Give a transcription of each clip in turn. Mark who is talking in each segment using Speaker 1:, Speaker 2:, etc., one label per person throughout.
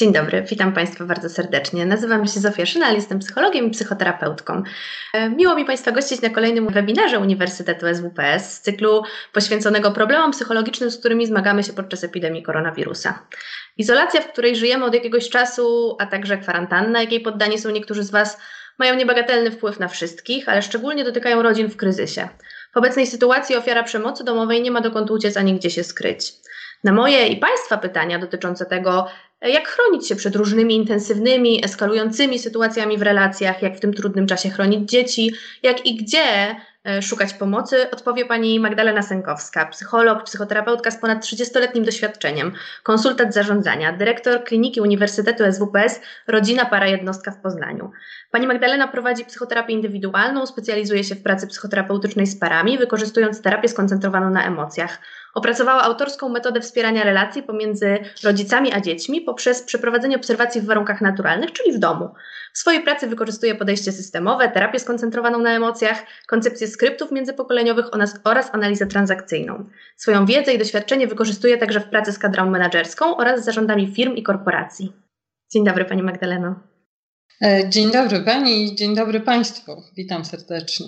Speaker 1: Dzień dobry, witam Państwa bardzo serdecznie. Nazywam się Zofia Szynal, jestem psychologiem i psychoterapeutką. E, miło mi Państwa gościć na kolejnym webinarze Uniwersytetu SWPS z cyklu poświęconego problemom psychologicznym, z którymi zmagamy się podczas epidemii koronawirusa. Izolacja, w której żyjemy od jakiegoś czasu, a także kwarantanna, jakiej poddani są niektórzy z Was, mają niebagatelny wpływ na wszystkich, ale szczególnie dotykają rodzin w kryzysie. W obecnej sytuacji ofiara przemocy domowej nie ma dokąd uciec ani gdzie się skryć. Na moje i Państwa pytania dotyczące tego, jak chronić się przed różnymi intensywnymi, eskalującymi sytuacjami w relacjach, jak w tym trudnym czasie chronić dzieci, jak i gdzie e, szukać pomocy, odpowie pani Magdalena Sękowska, psycholog, psychoterapeutka z ponad 30-letnim doświadczeniem, konsultant zarządzania, dyrektor Kliniki Uniwersytetu SWPS, rodzina para jednostka w Poznaniu. Pani Magdalena prowadzi psychoterapię indywidualną, specjalizuje się w pracy psychoterapeutycznej z parami, wykorzystując terapię skoncentrowaną na emocjach. Opracowała autorską metodę wspierania relacji pomiędzy rodzicami a dziećmi poprzez przeprowadzenie obserwacji w warunkach naturalnych, czyli w domu. W swojej pracy wykorzystuje podejście systemowe, terapię skoncentrowaną na emocjach, koncepcję skryptów międzypokoleniowych oraz analizę transakcyjną. Swoją wiedzę i doświadczenie wykorzystuje także w pracy z kadrą menedżerską oraz z zarządami firm i korporacji. Dzień dobry Pani Magdaleno.
Speaker 2: E, dzień dobry Pani i dzień dobry Państwu. Witam serdecznie.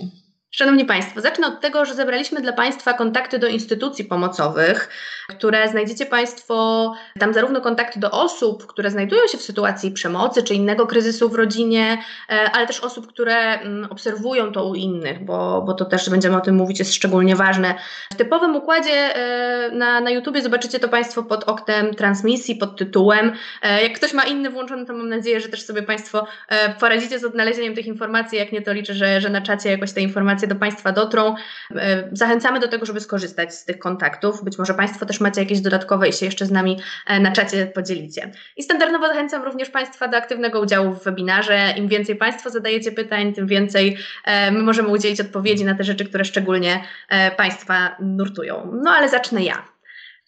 Speaker 1: Szanowni Państwo, zacznę od tego, że zebraliśmy dla Państwa kontakty do instytucji pomocowych, które znajdziecie Państwo, tam zarówno kontakty do osób, które znajdują się w sytuacji przemocy czy innego kryzysu w rodzinie, e, ale też osób, które mm, obserwują to u innych, bo, bo to też będziemy o tym mówić, jest szczególnie ważne. W typowym układzie e, na, na YouTubie zobaczycie to Państwo pod oknem transmisji, pod tytułem. E, jak ktoś ma inny włączony, to mam nadzieję, że też sobie Państwo poradzicie z odnalezieniem tych informacji. Jak nie, to liczę, że, że na czacie jakoś te informacje do Państwa dotrą. Zachęcamy do tego, żeby skorzystać z tych kontaktów. Być może Państwo też macie jakieś dodatkowe i się jeszcze z nami e, na czacie podzielicie. I standardowo zachęcam również Państwa do aktywnego udziału w webinarze. Im więcej Państwo zadajecie pytań, tym więcej e, my możemy udzielić odpowiedzi na te rzeczy, które szczególnie e, Państwa nurtują. No ale zacznę ja.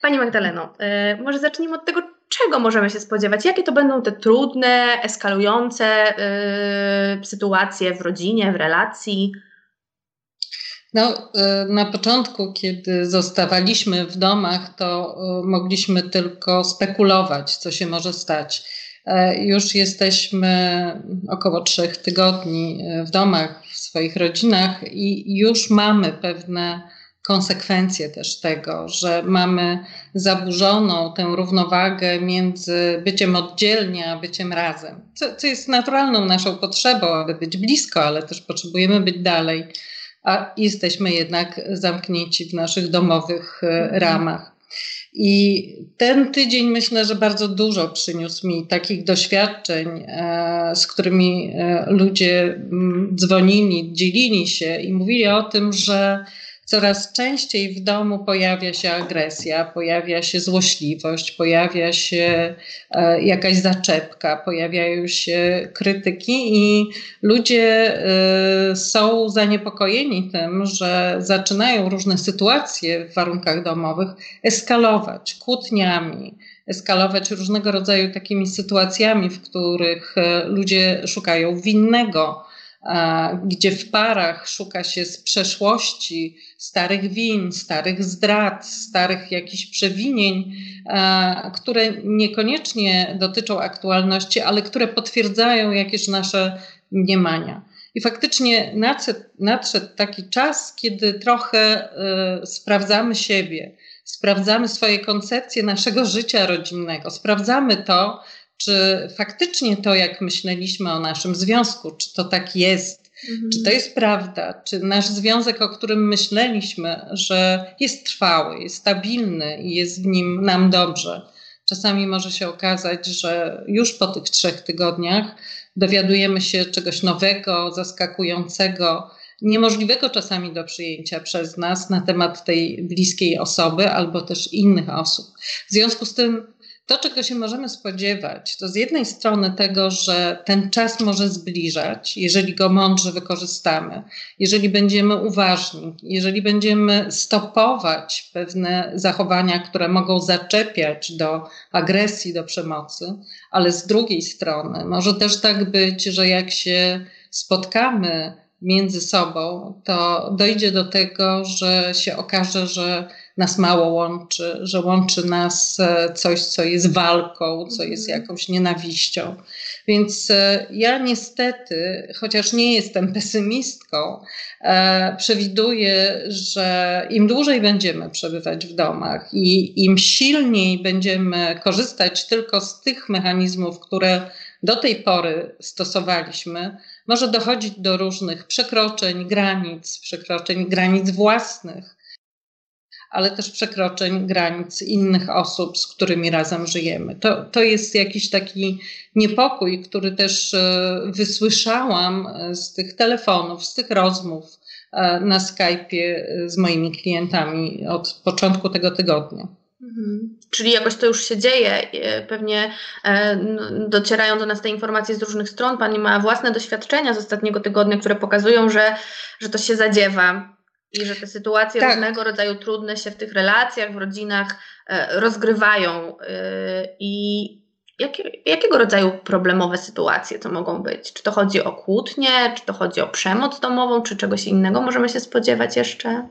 Speaker 1: Pani Magdaleno, może zacznijmy od tego, czego możemy się spodziewać? Jakie to będą te trudne, eskalujące sytuacje w rodzinie, w relacji?
Speaker 2: No, e, na początku, kiedy zostawaliśmy w domach, to e, mogliśmy tylko spekulować, co się może stać. E, już jesteśmy około trzech tygodni w domach, w swoich rodzinach i już mamy pewne konsekwencje też tego, że mamy zaburzoną tę równowagę między byciem oddzielnie a byciem razem, co, co jest naturalną naszą potrzebą, aby być blisko, ale też potrzebujemy być dalej a jesteśmy jednak zamknięci w naszych domowych e, mhm. ramach. I ten tydzień myślę, że bardzo dużo przyniósł mi takich doświadczeń, e, z którymi e, ludzie mm, dzwonili, dzielili się i mówili o tym, że coraz częściej w domu pojawia się agresja, pojawia się złośliwość, pojawia się e, jakaś zaczepka, pojawiają się krytyki i ludzie e, są zaniepokojeni tym, że zaczynają różne sytuacje w warunkach domowych eskalować kłótniami, eskalować różnego rodzaju takimi sytuacjami, w których e, ludzie szukają winnego gdzie w parach szuka się z przeszłości starych win, starych zdrad, starych jakichś przewinień, które niekoniecznie dotyczą aktualności, ale które potwierdzają jakieś nasze mniemania. I faktycznie nadszedł, taki czas, kiedy trochę y, sprawdzamy siebie, sprawdzamy swoje koncepcje naszego życia rodzinnego, sprawdzamy to, czy faktycznie to, jak myśleliśmy o naszym związku, czy to tak jest, mhm. czy to jest prawda, czy nasz związek, o którym myśleliśmy, że jest trwały, jest stabilny i jest w nim nam dobrze. Czasami może się okazać, że już po tych trzech tygodniach dowiadujemy się czegoś nowego, zaskakującego, niemożliwego czasami do przyjęcia przez nas na temat tej bliskiej osoby albo też innych osób. W związku z tym to, czego się możemy spodziewać, to z jednej strony tego, że ten czas może zbliżać, jeżeli go mądrze wykorzystamy, jeżeli będziemy uważni, jeżeli będziemy stopować pewne zachowania, które mogą zaczepiać do agresji, do przemocy, ale z drugiej strony może też tak być, że jak się spotkamy między sobą, to dojdzie do tego, że się okaże, że nas mało łączy, że łączy nas e, coś, co jest walką, co jest mhm. jakąś nienawiścią. Więc e, ja niestety, chociaż nie jestem pesymistką, e, przewiduję, że im dłużej będziemy przebywać w domach i im silniej będziemy korzystać tylko z tych mechanizmów, które do tej pory stosowaliśmy, może dochodzić do różnych przekroczeń granic, przekroczeń granic własnych, ale też przekroczeń granic innych osób, z którymi razem żyjemy. To, to jest jakiś taki niepokój, który też e, wysłyszałam e, z tych telefonów, z tych rozmów e, na Skype'ie z moimi klientami od początku tego tygodnia.
Speaker 1: Mhm. Czyli jakoś to już się dzieje. Pewnie docierają do nas te informacje z różnych stron. Pani ma własne doświadczenia z ostatniego tygodnia, które pokazują, że, że to się zadziewa i że te sytuacje tak. różnego rodzaju trudne się w tych relacjach, w rodzinach e, rozgrywają. E, I jakie, jakiego rodzaju problemowe sytuacje to mogą być? Czy to chodzi o kłótnie, czy to chodzi o przemoc domową, czy czegoś innego możemy się spodziewać jeszcze?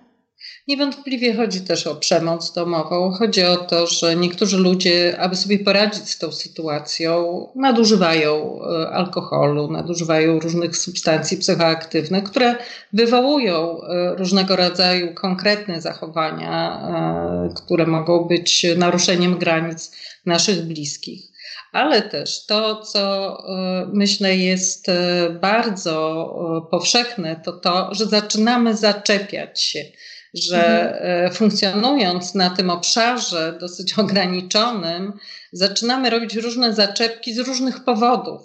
Speaker 2: Niewątpliwie chodzi też o przemoc domową. Chodzi o to, że niektórzy ludzie, aby sobie poradzić z tą sytuacją, nadużywają e, alkoholu, nadużywają różnych substancji psychoaktywnych, które wywołują e, różnego rodzaju konkretne zachowania, e, które mogą być naruszeniem granic naszych bliskich. Ale też to, co myślę jest bardzo powszechne, to to, że zaczynamy zaczepiać się że. E, funkcjonując na tym obszarze dosyć ograniczonym, zaczynamy robić różne zaczepki z różnych powodów.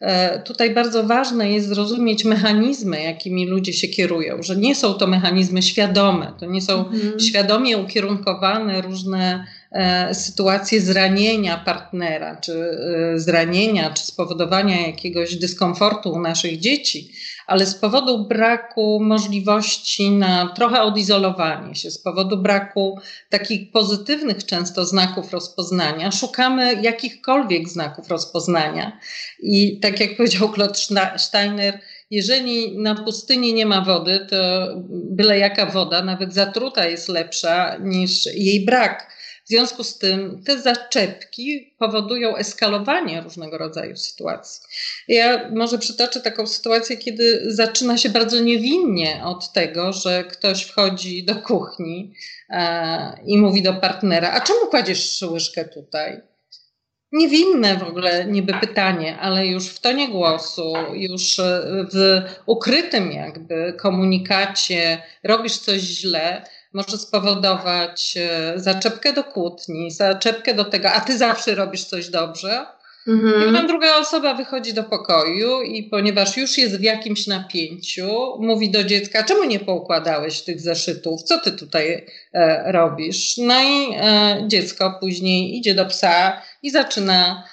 Speaker 2: E, tutaj bardzo ważne jest zrozumieć mechanizmy, jakimi ludzie się kierują, że nie są to mechanizmy świadome, to nie są mhm. świadomie ukierunkowane różne e, sytuacje zranienia partnera, czy zranienia, czy spowodowania jakiegoś dyskomfortu u naszych dzieci, ale z powodu braku możliwości na trochę odizolowanie się, z powodu braku takich pozytywnych często znaków rozpoznania, szukamy jakichkolwiek znaków rozpoznania. I tak jak powiedział Claude Steiner, jeżeli na pustyni nie ma wody, to byle jaka woda, nawet zatruta, jest lepsza niż jej brak. W związku z tym te zaczepki powodują eskalowanie różnego rodzaju sytuacji. Ja może przytoczę taką sytuację, kiedy zaczyna się bardzo niewinnie od tego, że ktoś wchodzi do kuchni e, i mówi do partnera: A czemu kładziesz łyżkę tutaj? niewinne w ogóle niby pytanie, ale już w tonie głosu, już w ukrytym jakby komunikacie robisz coś źle, może spowodować e, zaczepkę do kłótni, zaczepkę do tego, a ty zawsze robisz coś dobrze. Mhm. I potem druga osoba wychodzi do pokoju i ponieważ już jest w jakimś napięciu, mówi do dziecka, czemu nie poukładałeś tych zeszytów, co ty tutaj e, robisz? No i e, dziecko później idzie do psa i zaczyna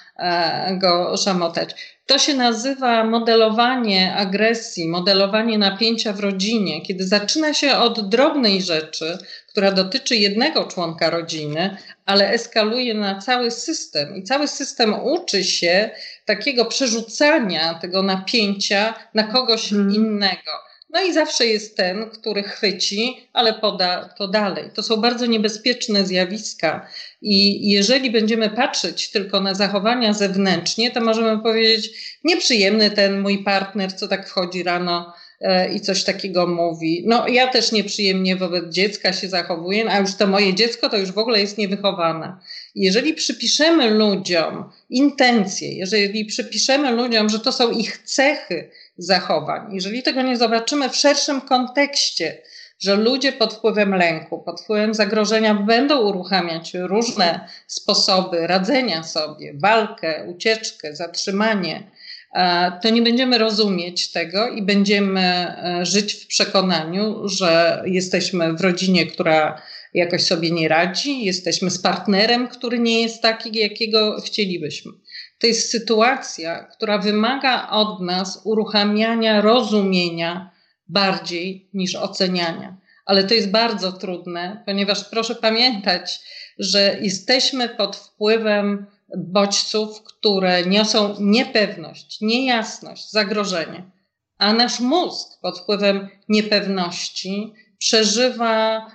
Speaker 2: go szamotać. To się nazywa modelowanie agresji, modelowanie napięcia w rodzinie, kiedy zaczyna się od drobnej rzeczy, która dotyczy jednego członka rodziny, ale eskaluje na cały system i cały system uczy się takiego przerzucania tego napięcia na kogoś hmm. innego. No i zawsze jest ten, który chwyci, ale poda to dalej. To są bardzo niebezpieczne zjawiska. I jeżeli będziemy patrzeć tylko na zachowania zewnętrznie, to możemy powiedzieć, nieprzyjemny ten mój partner, co tak wchodzi rano e, i coś takiego mówi. No, ja też nieprzyjemnie wobec dziecka się zachowuję, a już to moje dziecko to już w ogóle jest niewychowane. Jeżeli przypiszemy ludziom intencje, jeżeli przypiszemy ludziom, że to są ich cechy, zachowań. Jeżeli tego nie zobaczymy w szerszym kontekście, że ludzie pod wpływem lęku, pod wpływem zagrożenia będą uruchamiać różne sposoby radzenia sobie, walkę, ucieczkę, zatrzymanie, e, to nie będziemy rozumieć tego i będziemy e, żyć w przekonaniu, że jesteśmy w rodzinie, która jakoś sobie nie radzi, jesteśmy z partnerem, który nie jest taki, jakiego chcielibyśmy. To jest sytuacja, która wymaga od nas uruchamiania rozumienia bardziej niż oceniania. Ale to jest bardzo trudne, ponieważ proszę pamiętać, że jesteśmy pod wpływem bodźców, które niosą niepewność, niejasność, zagrożenie. A nasz mózg pod wpływem niepewności przeżywa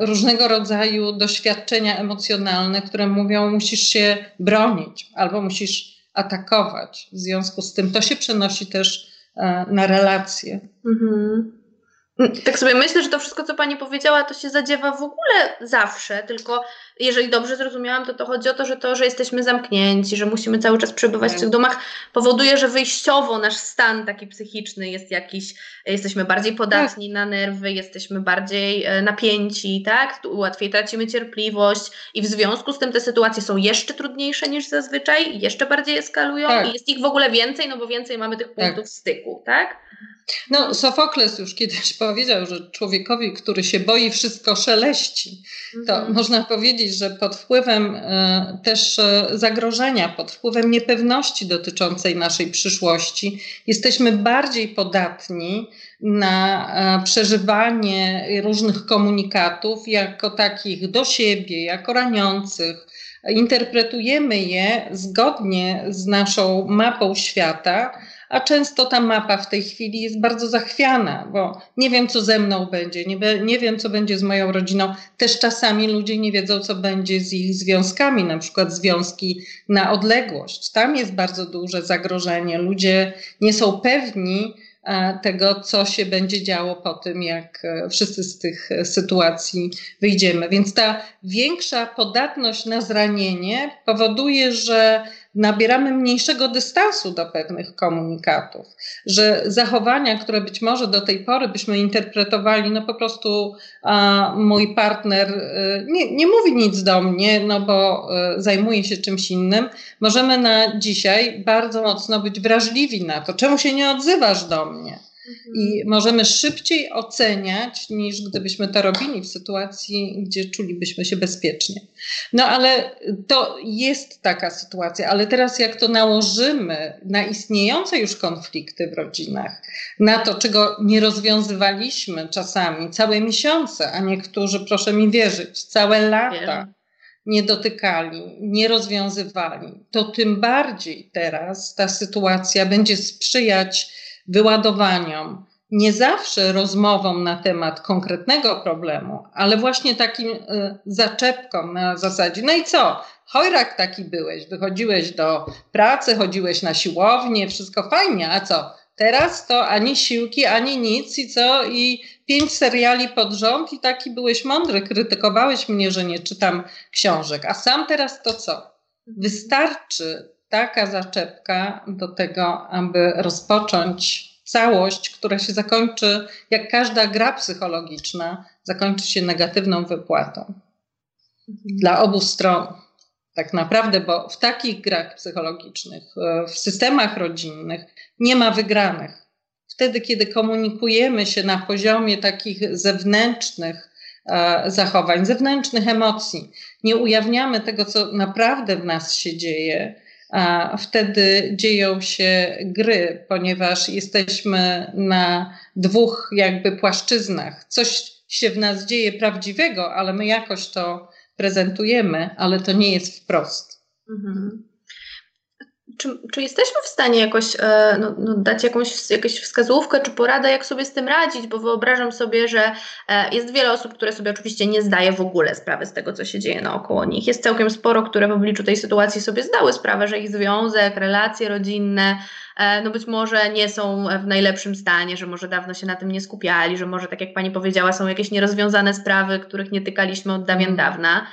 Speaker 2: różnego rodzaju doświadczenia emocjonalne, które mówią, musisz się bronić albo musisz atakować. W związku z tym to się przenosi też e, na relacje. Mhm.
Speaker 1: Tak sobie myślę, że to wszystko, co Pani powiedziała, to się zadziewa w ogóle zawsze, tylko jeżeli dobrze zrozumiałam, to to chodzi o to, że to, że jesteśmy zamknięci, że musimy cały czas przebywać w tych tak. domach, powoduje, że wyjściowo nasz stan taki psychiczny jest jakiś, jesteśmy bardziej podatni tak. na nerwy, jesteśmy bardziej e, napięci, tak? Łatwiej tracimy cierpliwość i w związku z tym te sytuacje są jeszcze trudniejsze niż zazwyczaj, jeszcze bardziej eskalują tak. i jest ich w ogóle więcej, no bo więcej mamy tych punktów tak. styku, tak?
Speaker 2: No, Sofokles już kiedyś powiedział, że człowiekowi, który się boi, wszystko szeleści. To mhm. można powiedzieć, że pod wpływem e, też e, zagrożenia, pod wpływem niepewności dotyczącej naszej przyszłości, jesteśmy bardziej podatni na e, przeżywanie różnych komunikatów jako takich do siebie, jako raniących. Interpretujemy je zgodnie z naszą mapą świata a często ta mapa w tej chwili jest bardzo zachwiana, bo nie wiem, co ze mną będzie, nie, be, nie wiem, co będzie z moją rodziną. Też czasami ludzie nie wiedzą, co będzie z ich związkami, na przykład związki na odległość. Tam jest bardzo duże zagrożenie. Ludzie nie są pewni, e, tego, co się będzie działo po tym, jak e, wszyscy z tych e, sytuacji wyjdziemy. Więc ta większa podatność na zranienie powoduje, że nabieramy mniejszego dystansu do pewnych komunikatów, że zachowania, które być może do tej pory byśmy interpretowali, no po prostu a, mój partner y, nie, nie mówi nic do mnie, no bo y, zajmuje się czymś innym, możemy na dzisiaj bardzo mocno być wrażliwi na to, czemu się nie odzywasz do mnie i możemy szybciej oceniać, niż gdybyśmy to robili w sytuacji, gdzie czulibyśmy się bezpiecznie. No ale to jest taka sytuacja, ale teraz jak to nałożymy na istniejące już konflikty w rodzinach, na to, czego nie rozwiązywaliśmy czasami całe miesiące, a niektórzy, proszę mi wierzyć, całe lata. nie dotykali, nie rozwiązywali, to tym bardziej teraz ta sytuacja będzie sprzyjać wyładowaniom, nie zawsze rozmową na temat konkretnego problemu, ale właśnie takim y, zaczepką na zasadzie, no i co? Chojrak taki byłeś, wychodziłeś do pracy, chodziłeś na siłownię, wszystko fajnie, a co? Teraz to ani siłki, ani nic i co? I pięć seriali pod rząd i taki byłeś mądry, krytykowałeś mnie, że nie czytam książek, a sam teraz to co? Wystarczy taka zaczepka do tego, aby rozpocząć całość, która się zakończy, jak każda gra psychologiczna, zakończy się negatywną wypłatą dla obu stron. Tak naprawdę, bo w takich grach psychologicznych, w systemach rodzinnych nie ma wygranych. Wtedy, kiedy komunikujemy się na poziomie takich zewnętrznych e, zachowań, zewnętrznych emocji, nie ujawniamy tego, co naprawdę w nas się dzieje, a wtedy dzieją się gry, ponieważ jesteśmy na dwóch jakby płaszczyznach. Coś się w nas dzieje prawdziwego, ale my jakoś to prezentujemy, ale to nie jest wprost. Mhm.
Speaker 1: Czy, czy jesteśmy w stanie jakoś e, no, no, dać jakąś, wskazówkę czy poradę, jak sobie z tym radzić? Bo wyobrażam sobie, że e, jest wiele osób, które sobie oczywiście nie zdaje w ogóle sprawy z tego, co się dzieje naokoło nich. Jest całkiem sporo, które w obliczu tej sytuacji sobie zdały sprawę, że ich związek, relacje rodzinne, e, no być może nie są w najlepszym stanie, że może dawno się na tym nie skupiali, że może, tak jak pani powiedziała, są jakieś nierozwiązane sprawy, których nie tykaliśmy od dawien mhm. dawna.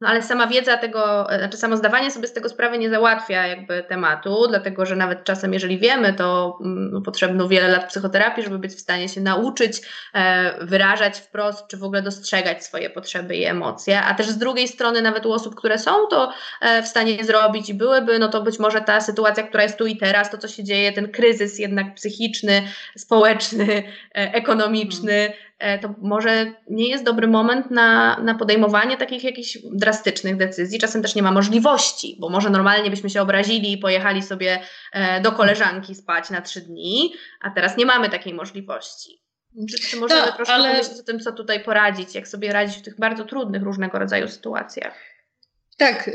Speaker 1: No ale sama wiedza tego, e, znaczy samo zdawanie sobie z tego sprawy nie załatwia jakby tematu, dlatego że nawet czasem, jeżeli wiemy, to mm, no, potrzebno wiele lat psychoterapii, żeby być w stanie się nauczyć e, wyrażać wprost, czy w ogóle dostrzegać swoje potrzeby i emocje. A też z drugiej strony, nawet u osób, które są to e, w stanie zrobić i byłyby, no to być może ta sytuacja, która jest tu i teraz, to co się dzieje, ten kryzys jednak psychiczny, społeczny, e, ekonomiczny, to może nie jest dobry moment na, na podejmowanie takich jakichś drastycznych decyzji. Czasem też nie ma możliwości, bo może normalnie byśmy się obrazili i pojechali sobie e, do koleżanki spać na trzy dni, a teraz nie mamy takiej możliwości. Czy, czy możemy no, troszkę ale... powiedzieć o tym, co tutaj poradzić, jak sobie radzić w tych bardzo trudnych różnego rodzaju sytuacjach?
Speaker 2: Tak,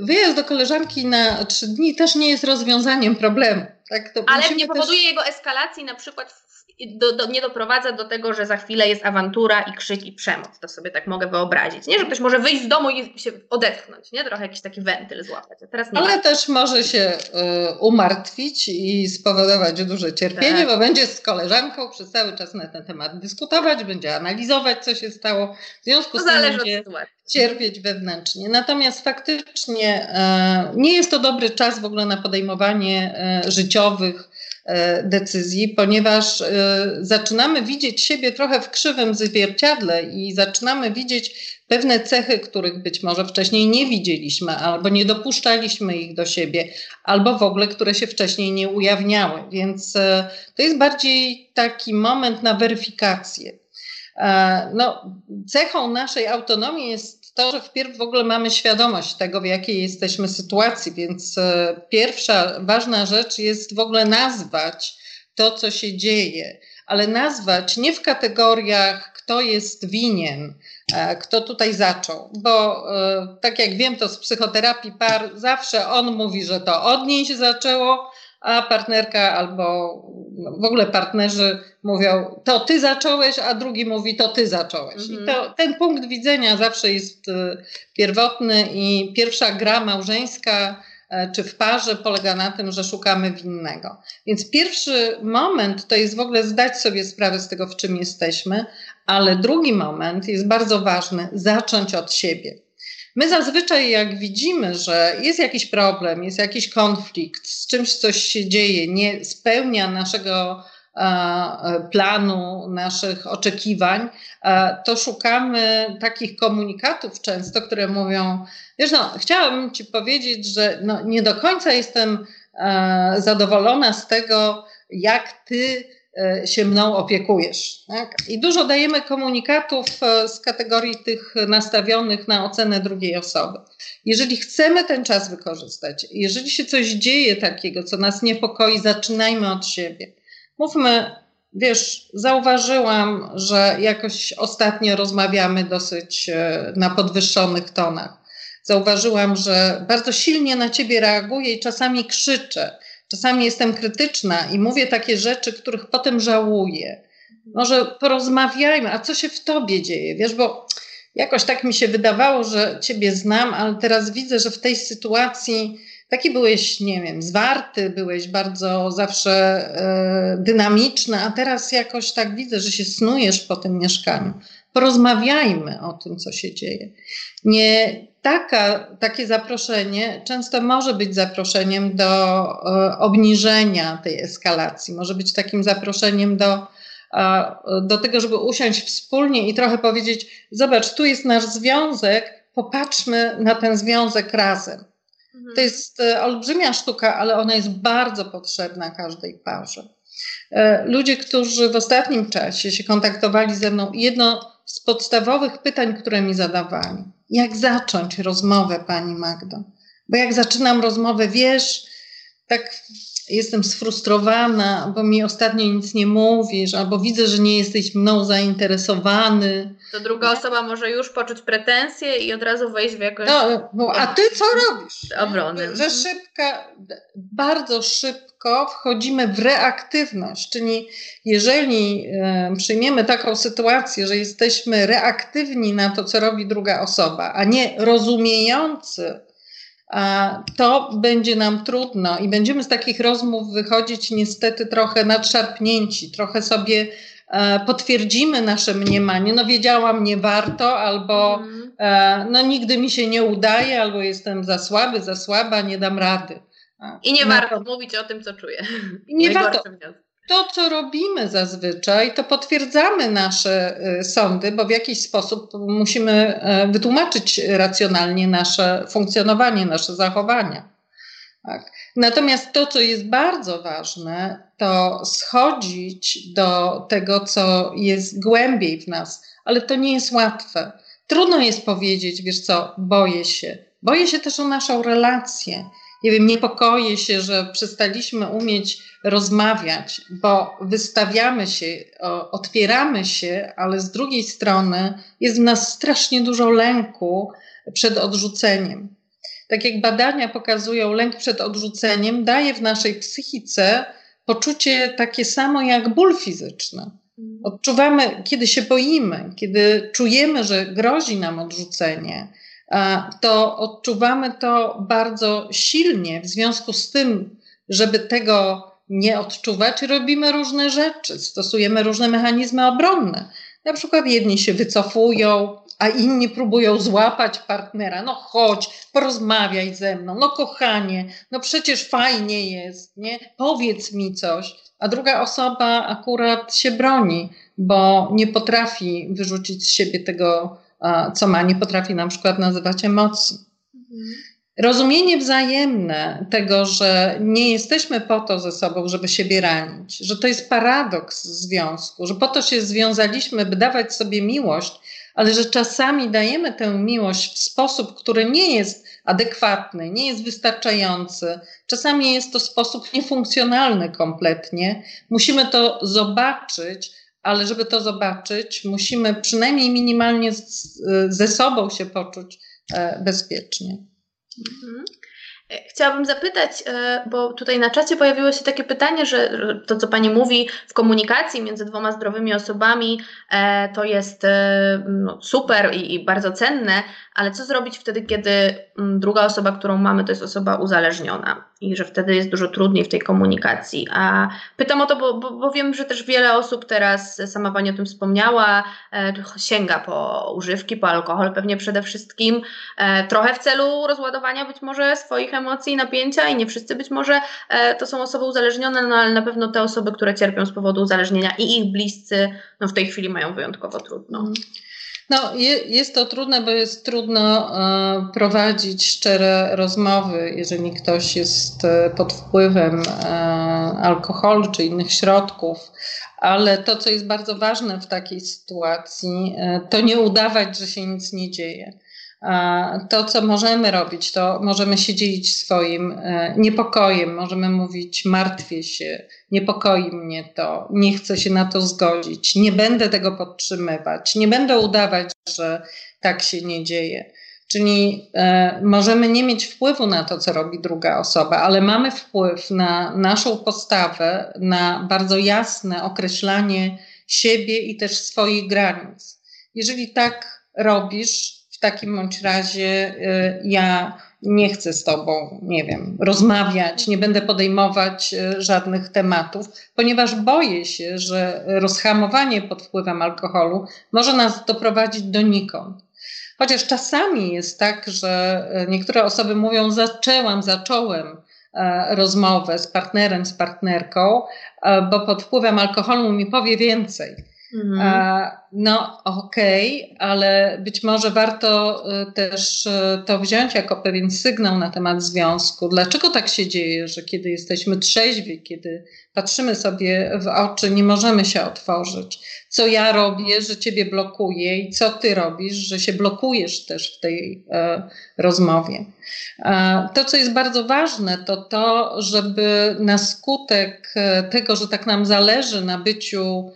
Speaker 2: wyjazd do koleżanki na trzy dni też nie jest rozwiązaniem problemu. Tak?
Speaker 1: Ale nie powoduje też... jego eskalacji na przykład w do, do, nie doprowadza do tego, że za chwilę jest awantura i krzyk i przemoc. To sobie tak mogę wyobrazić. Nie, że ktoś może wyjść z domu i się odetchnąć, nie? Trochę jakiś taki wentyl złapać. A teraz nie
Speaker 2: Ale
Speaker 1: ma.
Speaker 2: też może się y, umartwić i spowodować duże cierpienie,
Speaker 1: Tak.
Speaker 2: bo będzie z koleżanką przez cały czas na ten temat dyskutować, będzie analizować, co się stało. W związku
Speaker 1: To
Speaker 2: z tym będzie cierpieć wewnętrznie. Natomiast faktycznie e, nie jest to dobry czas w ogóle na podejmowanie e, życiowych decyzji, ponieważ e, zaczynamy widzieć siebie trochę w krzywym zwierciadle i zaczynamy widzieć pewne cechy, których być może wcześniej nie widzieliśmy, albo nie dopuszczaliśmy ich do siebie, albo w ogóle, które się wcześniej nie ujawniały. Więc e, to jest bardziej taki moment na weryfikację. E, No, cechą naszej autonomii jest to, że wpierw w ogóle mamy świadomość tego, w jakiej jesteśmy sytuacji, więc e, pierwsza ważna rzecz jest w ogóle nazwać to, co się dzieje, ale nazwać nie w kategoriach, kto jest winien, e, kto tutaj zaczął, bo e, tak jak wiem, to z psychoterapii par zawsze on mówi, że to od niej się zaczęło, a partnerka albo no, w ogóle partnerzy mówią, to ty zacząłeś, a drugi mówi, to ty zacząłeś.
Speaker 1: Mhm.
Speaker 2: I to, ten punkt widzenia zawsze jest e, pierwotny i pierwsza gra małżeńska e, czy w parze polega na tym, że szukamy winnego. Więc pierwszy moment to jest w ogóle zdać sobie sprawę z tego, w czym jesteśmy, ale drugi moment jest bardzo ważny, zacząć od siebie. My zazwyczaj, jak widzimy, że jest jakiś problem, jest jakiś konflikt, z czymś coś się dzieje, nie spełnia naszego e, planu, naszych oczekiwań, e, to szukamy takich komunikatów często, które mówią: Wiesz, no, chciałabym Ci powiedzieć, że no, nie do końca jestem e, zadowolona z tego, jak Ty się mną opiekujesz. Tak? I dużo dajemy komunikatów e, z kategorii tych nastawionych na ocenę drugiej osoby. Jeżeli chcemy ten czas wykorzystać, jeżeli się coś dzieje takiego, co nas niepokoi, zaczynajmy od siebie. Mówmy, wiesz, zauważyłam, że jakoś ostatnio rozmawiamy dosyć e, na podwyższonych tonach. Zauważyłam, że bardzo silnie na ciebie reaguję i czasami krzyczę. Czasami jestem krytyczna i mówię takie rzeczy, których potem żałuję. Może porozmawiajmy, a co się w tobie dzieje? Wiesz, bo jakoś tak mi się wydawało, że ciebie znam, ale teraz widzę, że w tej sytuacji taki byłeś, nie wiem, zwarty, byłeś bardzo zawsze e, dynamiczny, a teraz jakoś tak widzę, że się snujesz po tym mieszkaniu. Porozmawiajmy o tym, co się dzieje. Nie taka, takie zaproszenie często może być zaproszeniem do e, obniżenia tej eskalacji, może być takim zaproszeniem do, e, do tego, żeby usiąść wspólnie i trochę powiedzieć: Zobacz, tu jest nasz związek, popatrzmy na ten związek razem.
Speaker 1: Mhm.
Speaker 2: To jest e, olbrzymia sztuka, ale ona jest bardzo potrzebna każdej parze. E, Ludzie, którzy w ostatnim czasie się kontaktowali ze mną, jedno z podstawowych pytań, które mi zadawali, jak zacząć rozmowę, pani Magdo? Bo jak zaczynam rozmowę, wiesz, tak jestem sfrustrowana, bo mi ostatnio nic nie mówisz, albo widzę, że nie jesteś mną zainteresowany.
Speaker 1: To druga osoba może już poczuć pretensje i od razu wejść w jakąś
Speaker 2: No, a ty co robisz?
Speaker 1: obrony.
Speaker 2: Że szybka, bardzo szybko wchodzimy w reaktywność, czyli jeżeli przyjmiemy taką sytuację, że jesteśmy reaktywni na to, co robi druga osoba, a nie rozumiejący, to będzie nam trudno i będziemy z takich rozmów wychodzić niestety trochę nadszarpnięci, trochę sobie e, potwierdzimy nasze mniemanie, no wiedziałam, nie warto, albo
Speaker 1: Mhm.
Speaker 2: e, no nigdy mi się nie udaje, albo jestem za słaby, za słaba, nie dam rady.
Speaker 1: I nie warto
Speaker 2: to-
Speaker 1: mówić o tym, co czuję.
Speaker 2: Nie warto. To, co robimy zazwyczaj, to potwierdzamy nasze y, sądy, bo w jakiś sposób musimy e, wytłumaczyć racjonalnie nasze funkcjonowanie, nasze zachowania. Tak. Natomiast to, co jest bardzo ważne, to schodzić do tego, co jest głębiej w nas, ale to nie jest łatwe. Trudno jest powiedzieć, wiesz co, boję się. Boję się też o naszą relację. Nie wiem, niepokoję się, że przestaliśmy umieć rozmawiać, bo wystawiamy się, otwieramy się, ale z drugiej strony jest w nas strasznie dużo lęku przed odrzuceniem. Tak jak badania pokazują, lęk przed odrzuceniem daje w naszej psychice poczucie takie samo jak ból fizyczny. Odczuwamy, kiedy się boimy, kiedy czujemy, że grozi nam odrzucenie, to odczuwamy to bardzo silnie. W związku z tym, żeby tego nie odczuwać, robimy różne rzeczy, stosujemy różne mechanizmy obronne. Na przykład jedni się wycofują, a inni próbują złapać partnera. No chodź, porozmawiaj ze mną, no kochanie, no przecież fajnie jest, nie? Powiedz mi coś. A druga osoba akurat się broni, bo nie potrafi wyrzucić z siebie tego, co ma, nie potrafi na przykład nazywać emocji. Rozumienie wzajemne tego, że nie jesteśmy po to ze sobą, żeby siebie ranić, że to jest paradoks związku, że po to się związaliśmy, by dawać sobie miłość, ale że czasami dajemy tę miłość w sposób, który nie jest adekwatny, nie jest wystarczający. Czasami jest to sposób niefunkcjonalny kompletnie. Musimy to zobaczyć, ale żeby to zobaczyć, musimy przynajmniej minimalnie z, ze sobą się poczuć e, bezpiecznie. Mhm.
Speaker 1: E, chciałabym zapytać, e, bo tutaj na czacie pojawiło się takie pytanie, że to, co Pani mówi w komunikacji między dwoma zdrowymi osobami, e, to jest no, super i, i bardzo cenne, ale co zrobić wtedy, kiedy druga osoba, którą mamy, to jest osoba uzależniona i że wtedy jest dużo trudniej w tej komunikacji. A pytam o to, bo, bo, bo wiem, że też wiele osób teraz, sama Pani o tym wspomniała, sięga po używki, po alkohol pewnie przede wszystkim, trochę w celu rozładowania być może swoich emocji i napięcia i nie wszyscy być może e, to są osoby uzależnione, no ale na pewno te osoby, które cierpią z powodu uzależnienia i ich bliscy, no w tej chwili mają wyjątkowo trudno. Mm.
Speaker 2: No, jest to trudne, bo jest trudno e, prowadzić szczere rozmowy, jeżeli ktoś jest e, pod wpływem e, alkoholu czy innych środków. Ale to, co jest bardzo ważne w takiej sytuacji, to nie udawać, że się nic nie dzieje. To, co możemy robić, to możemy się dzielić swoim e, niepokojem, możemy mówić: martwię się, niepokoi mnie to, nie chcę się na to zgodzić, nie będę tego podtrzymywać, nie będę udawać, że tak się nie dzieje. Czyli e, możemy nie mieć wpływu na to, co robi druga osoba, ale mamy wpływ na naszą postawę, na bardzo jasne określanie siebie i też swoich granic. Jeżeli tak robisz, takim bądź razie y, ja nie chcę z Tobą, nie wiem, rozmawiać, nie będę podejmować y, żadnych tematów, ponieważ boję się, że rozhamowanie pod wpływem alkoholu może nas doprowadzić donikąd. Chociaż czasami jest tak, że y, niektóre osoby mówią: Zaczęłam, zacząłem e, rozmowę z partnerem, z partnerką, e, bo pod wpływem alkoholu mi powie więcej. Mhm. No okej, okay, ale być może warto y, też y, to wziąć jako pewien sygnał na temat związku. Dlaczego tak się dzieje, że kiedy jesteśmy trzeźwi, kiedy patrzymy sobie w oczy, nie możemy się otworzyć? Co ja robię, że ciebie blokuję i co ty robisz, że się blokujesz też w tej e, rozmowie? To, co jest bardzo ważne, to to, żeby na skutek e, tego, że tak nam zależy na byciu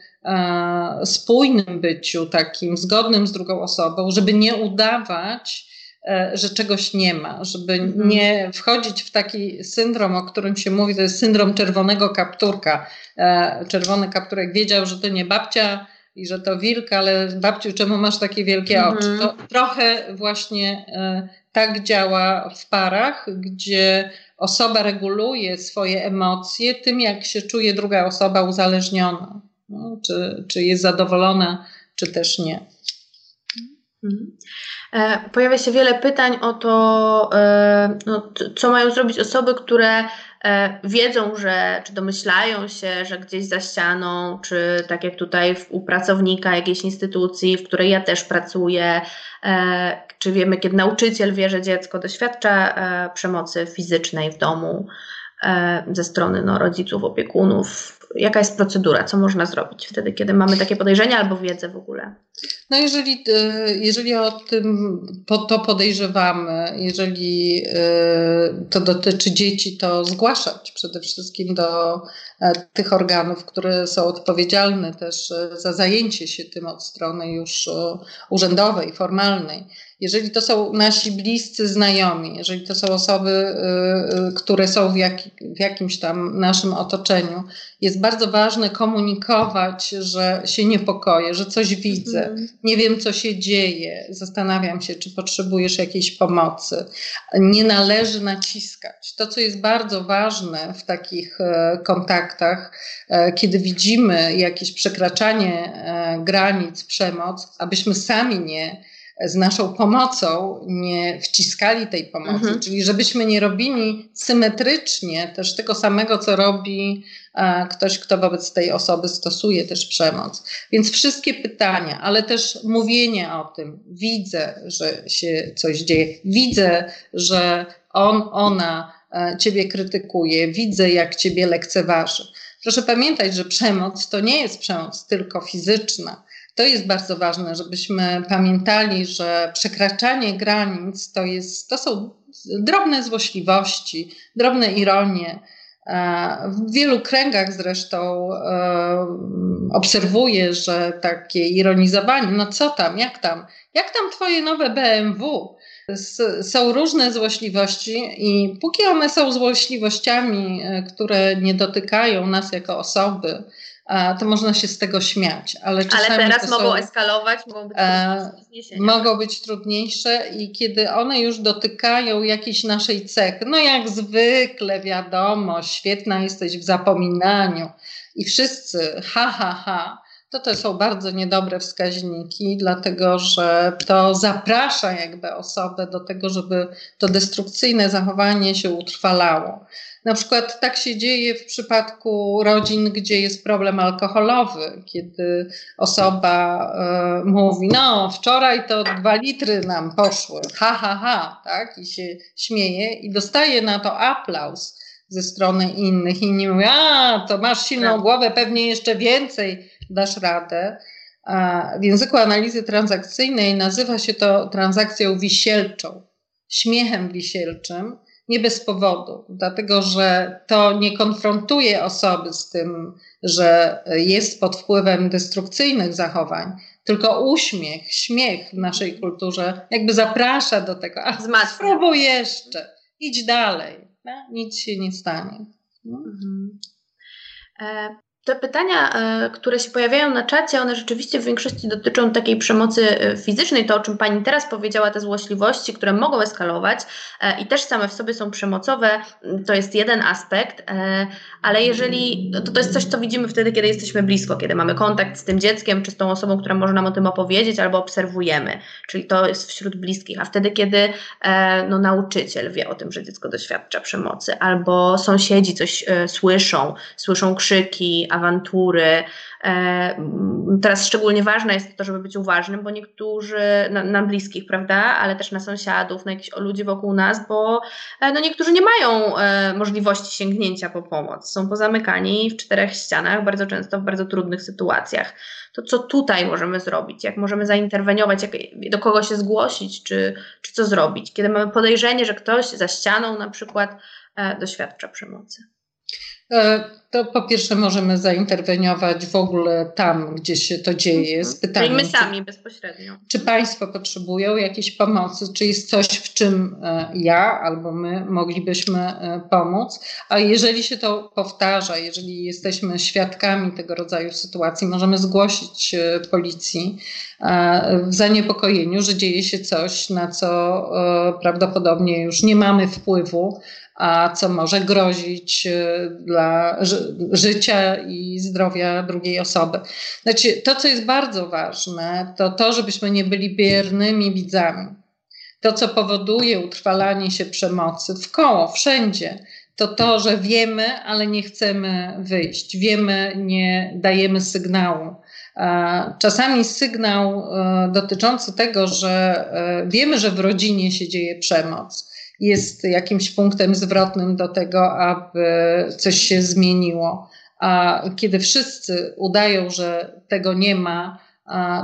Speaker 2: spójnym byciu, takim zgodnym z drugą osobą, żeby nie udawać, e, że czegoś nie ma, żeby mhm. nie wchodzić w taki syndrom, o którym się mówi, to jest syndrom czerwonego kapturka. E, czerwony kapturek wiedział, że to nie babcia i że to wilk, ale babciu, czemu masz takie wielkie mhm. oczy? To trochę właśnie tak działa w parach, gdzie osoba reguluje swoje emocje tym, jak się czuje druga osoba uzależniona. No, czy, czy jest zadowolona, czy też nie.
Speaker 1: Mhm. E, pojawia się wiele pytań o to, e, no, co mają zrobić osoby, które e, wiedzą, że, czy domyślają się, że gdzieś za ścianą, czy tak jak tutaj u pracownika jakiejś instytucji, w której ja też pracuję, czy wiemy, kiedy nauczyciel wie, że dziecko doświadcza przemocy fizycznej w domu ze strony no, rodziców, opiekunów, jaka jest procedura, co można zrobić wtedy, kiedy mamy takie podejrzenia albo wiedzę w ogóle?
Speaker 2: No jeżeli, e, jeżeli o tym to podejrzewamy, jeżeli e, to dotyczy dzieci, to zgłaszać przede wszystkim do e, tych organów, które są odpowiedzialne też za zajęcie się tym od strony już urzędowej, formalnej. Jeżeli to są nasi bliscy znajomi, jeżeli to są osoby, y, y, które są w, jak, w jakimś tam naszym otoczeniu, jest bardzo ważne komunikować, że się niepokoję, że coś widzę, mm. nie wiem, co się dzieje, zastanawiam się, czy potrzebujesz jakiejś pomocy. Nie należy naciskać. To, co jest bardzo ważne w takich e, kontaktach, e, kiedy widzimy jakieś przekraczanie e, granic, przemoc, abyśmy sami nie z naszą pomocą nie wciskali tej pomocy, mhm. czyli żebyśmy nie robili symetrycznie też tego samego, co robi e, ktoś, kto wobec tej osoby stosuje też przemoc. Więc wszystkie pytania, ale też mówienie o tym, widzę, że się coś dzieje, widzę, że on, ona e, ciebie krytykuje, widzę, jak ciebie lekceważy. Proszę pamiętać, że przemoc to nie jest przemoc tylko fizyczna to jest bardzo ważne, żebyśmy pamiętali, że przekraczanie granic to, jest, to są drobne złośliwości, drobne ironie. E, w wielu kręgach zresztą e, obserwuję, że takie ironizowanie, no co tam, jak tam, jak tam twoje nowe BMW? są różne złośliwości i póki one są złośliwościami, e, które nie dotykają nas jako osoby, to można się z tego śmiać. Ale,
Speaker 1: ale teraz mogą są, eskalować, mogą być, e,
Speaker 2: mogą być trudniejsze i kiedy one już dotykają jakiejś naszej cechy, no jak zwykle wiadomo, świetna jesteś w zapominaniu i wszyscy ha, ha, ha, to to są bardzo niedobre wskaźniki, dlatego że to zaprasza jakby osobę do tego, żeby to destrukcyjne zachowanie się utrwalało. Na przykład tak się dzieje w przypadku rodzin, gdzie jest problem alkoholowy, kiedy osoba y, mówi, no wczoraj to dwa litry nam poszły, ha, ha, ha, tak, i się śmieje i dostaje na to aplauz ze strony innych. Inni mówią, a to masz silną tak. głowę, pewnie jeszcze więcej dasz radę. A w języku analizy transakcyjnej nazywa się to transakcją wisielczą, śmiechem wisielczym nie bez powodu, dlatego że to nie konfrontuje osoby z tym, że jest pod wpływem destrukcyjnych zachowań, tylko uśmiech, śmiech w naszej kulturze jakby zaprasza do tego, a spróbuj jeszcze, idź dalej, no? nic się nie stanie. Mhm.
Speaker 1: E, te pytania, e, które się pojawiają na czacie, one rzeczywiście w większości dotyczą takiej przemocy e, fizycznej, to o czym Pani teraz powiedziała, te złośliwości, które mogą eskalować e, i też same w sobie są przemocowe, to jest jeden aspekt, ale jeżeli, to, to jest coś, co widzimy wtedy, kiedy jesteśmy blisko, kiedy mamy kontakt z tym dzieckiem, czy z tą osobą, która może nam o tym opowiedzieć, albo obserwujemy, czyli to jest wśród bliskich, a wtedy, kiedy no, nauczyciel wie o tym, że dziecko doświadcza przemocy, albo sąsiedzi coś słyszą, słyszą krzyki, awantury. E, teraz szczególnie ważne jest to, żeby być uważnym, bo niektórzy, na, na bliskich, prawda, ale też na sąsiadów, na jakichś ludzi wokół nas, bo e, no niektórzy nie mają e, możliwości sięgnięcia po pomoc. Są pozamykani w czterech ścianach, bardzo często w bardzo trudnych sytuacjach. To co tutaj możemy zrobić? Jak możemy zainterweniować? Jak, do kogo się zgłosić? Czy, czy co zrobić? Kiedy mamy podejrzenie, że ktoś za ścianą na przykład doświadcza przemocy.
Speaker 2: E, to po pierwsze możemy zainterweniować w ogóle tam, gdzie się to dzieje z
Speaker 1: mhm. pytaniem. Czyli my sami bezpośrednio.
Speaker 2: Czy Państwo potrzebują jakiejś pomocy, czy jest coś, w czym e, ja albo my moglibyśmy e, pomóc? A jeżeli się to powtarza, jeżeli jesteśmy świadkami tego rodzaju sytuacji, możemy zgłosić policji w zaniepokojeniu, że dzieje się coś, na co prawdopodobnie już nie mamy wpływu, a co może grozić e, dla ży życia i zdrowia drugiej osoby. Znaczy, to, co jest bardzo ważne, to to, żebyśmy nie byli biernymi widzami. To, co powoduje utrwalanie się przemocy w koło, wszędzie, to to, że wiemy, ale nie chcemy wyjść. Wiemy, nie dajemy sygnału. Czasami sygnał e, dotyczący tego, że e, wiemy, że w rodzinie się dzieje przemoc jest jakimś punktem zwrotnym do tego, aby coś się zmieniło. A kiedy wszyscy udają, że tego nie ma,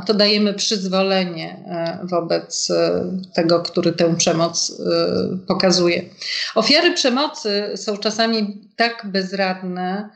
Speaker 2: to dajemy przyzwolenie e, wobec e, tego, który tę przemoc e, pokazuje. Ofiary przemocy są czasami tak bezradne,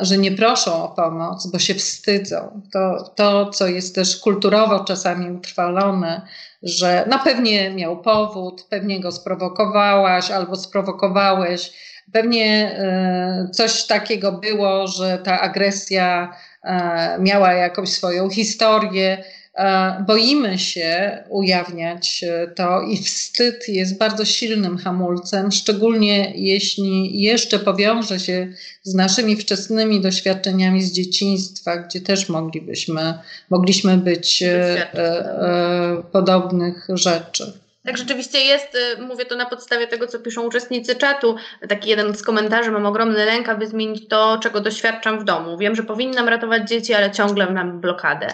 Speaker 2: że nie proszą o pomoc, bo się wstydzą. To, to, co jest też kulturowo czasami utrwalone, że na pewnie miał powód, pewnie go sprowokowałaś albo sprowokowałeś, pewnie e, coś takiego było, że ta agresja e, miała jakąś swoją historię. E, boimy się ujawniać to i wstyd jest bardzo silnym hamulcem, szczególnie jeśli jeszcze powiąże się z naszymi wczesnymi doświadczeniami z dzieciństwa, gdzie też moglibyśmy, mogliśmy być e, e, podobnych rzeczy.
Speaker 1: Tak, rzeczywiście jest, mówię to na podstawie tego, co piszą uczestnicy czatu. Taki jeden z komentarzy, mam ogromny lęk, aby zmienić to, czego doświadczam w domu. Wiem, że powinnam ratować dzieci, ale ciągle mam blokadę.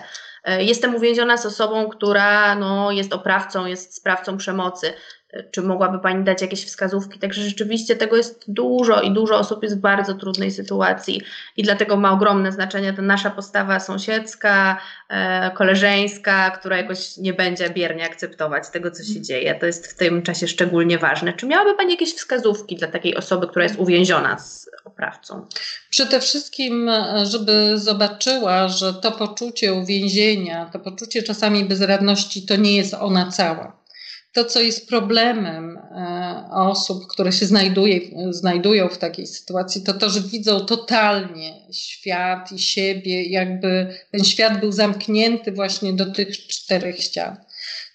Speaker 1: E, jestem uwięziona z osobą, która no, jest oprawcą, jest sprawcą przemocy. E, czy mogłaby Pani dać jakieś wskazówki? Także rzeczywiście tego jest dużo i dużo osób jest w bardzo trudnej sytuacji i dlatego ma ogromne znaczenie ta nasza postawa sąsiedzka, e, koleżeńska, która jakoś nie będzie biernie akceptować tego, co się dzieje. To jest w tym czasie szczególnie ważne. Czy miałaby Pani jakieś wskazówki dla takiej osoby, która jest uwięziona z oprawcą?
Speaker 2: Przede wszystkim, żeby zobaczyła, że to poczucie uwięzienia, to poczucie czasami bezradności, to nie jest ona cała. To, co jest problemem e, osób, które się znajduje, znajdują w takiej sytuacji, to to, że widzą totalnie świat i siebie, jakby ten świat był zamknięty właśnie do tych czterech ścian.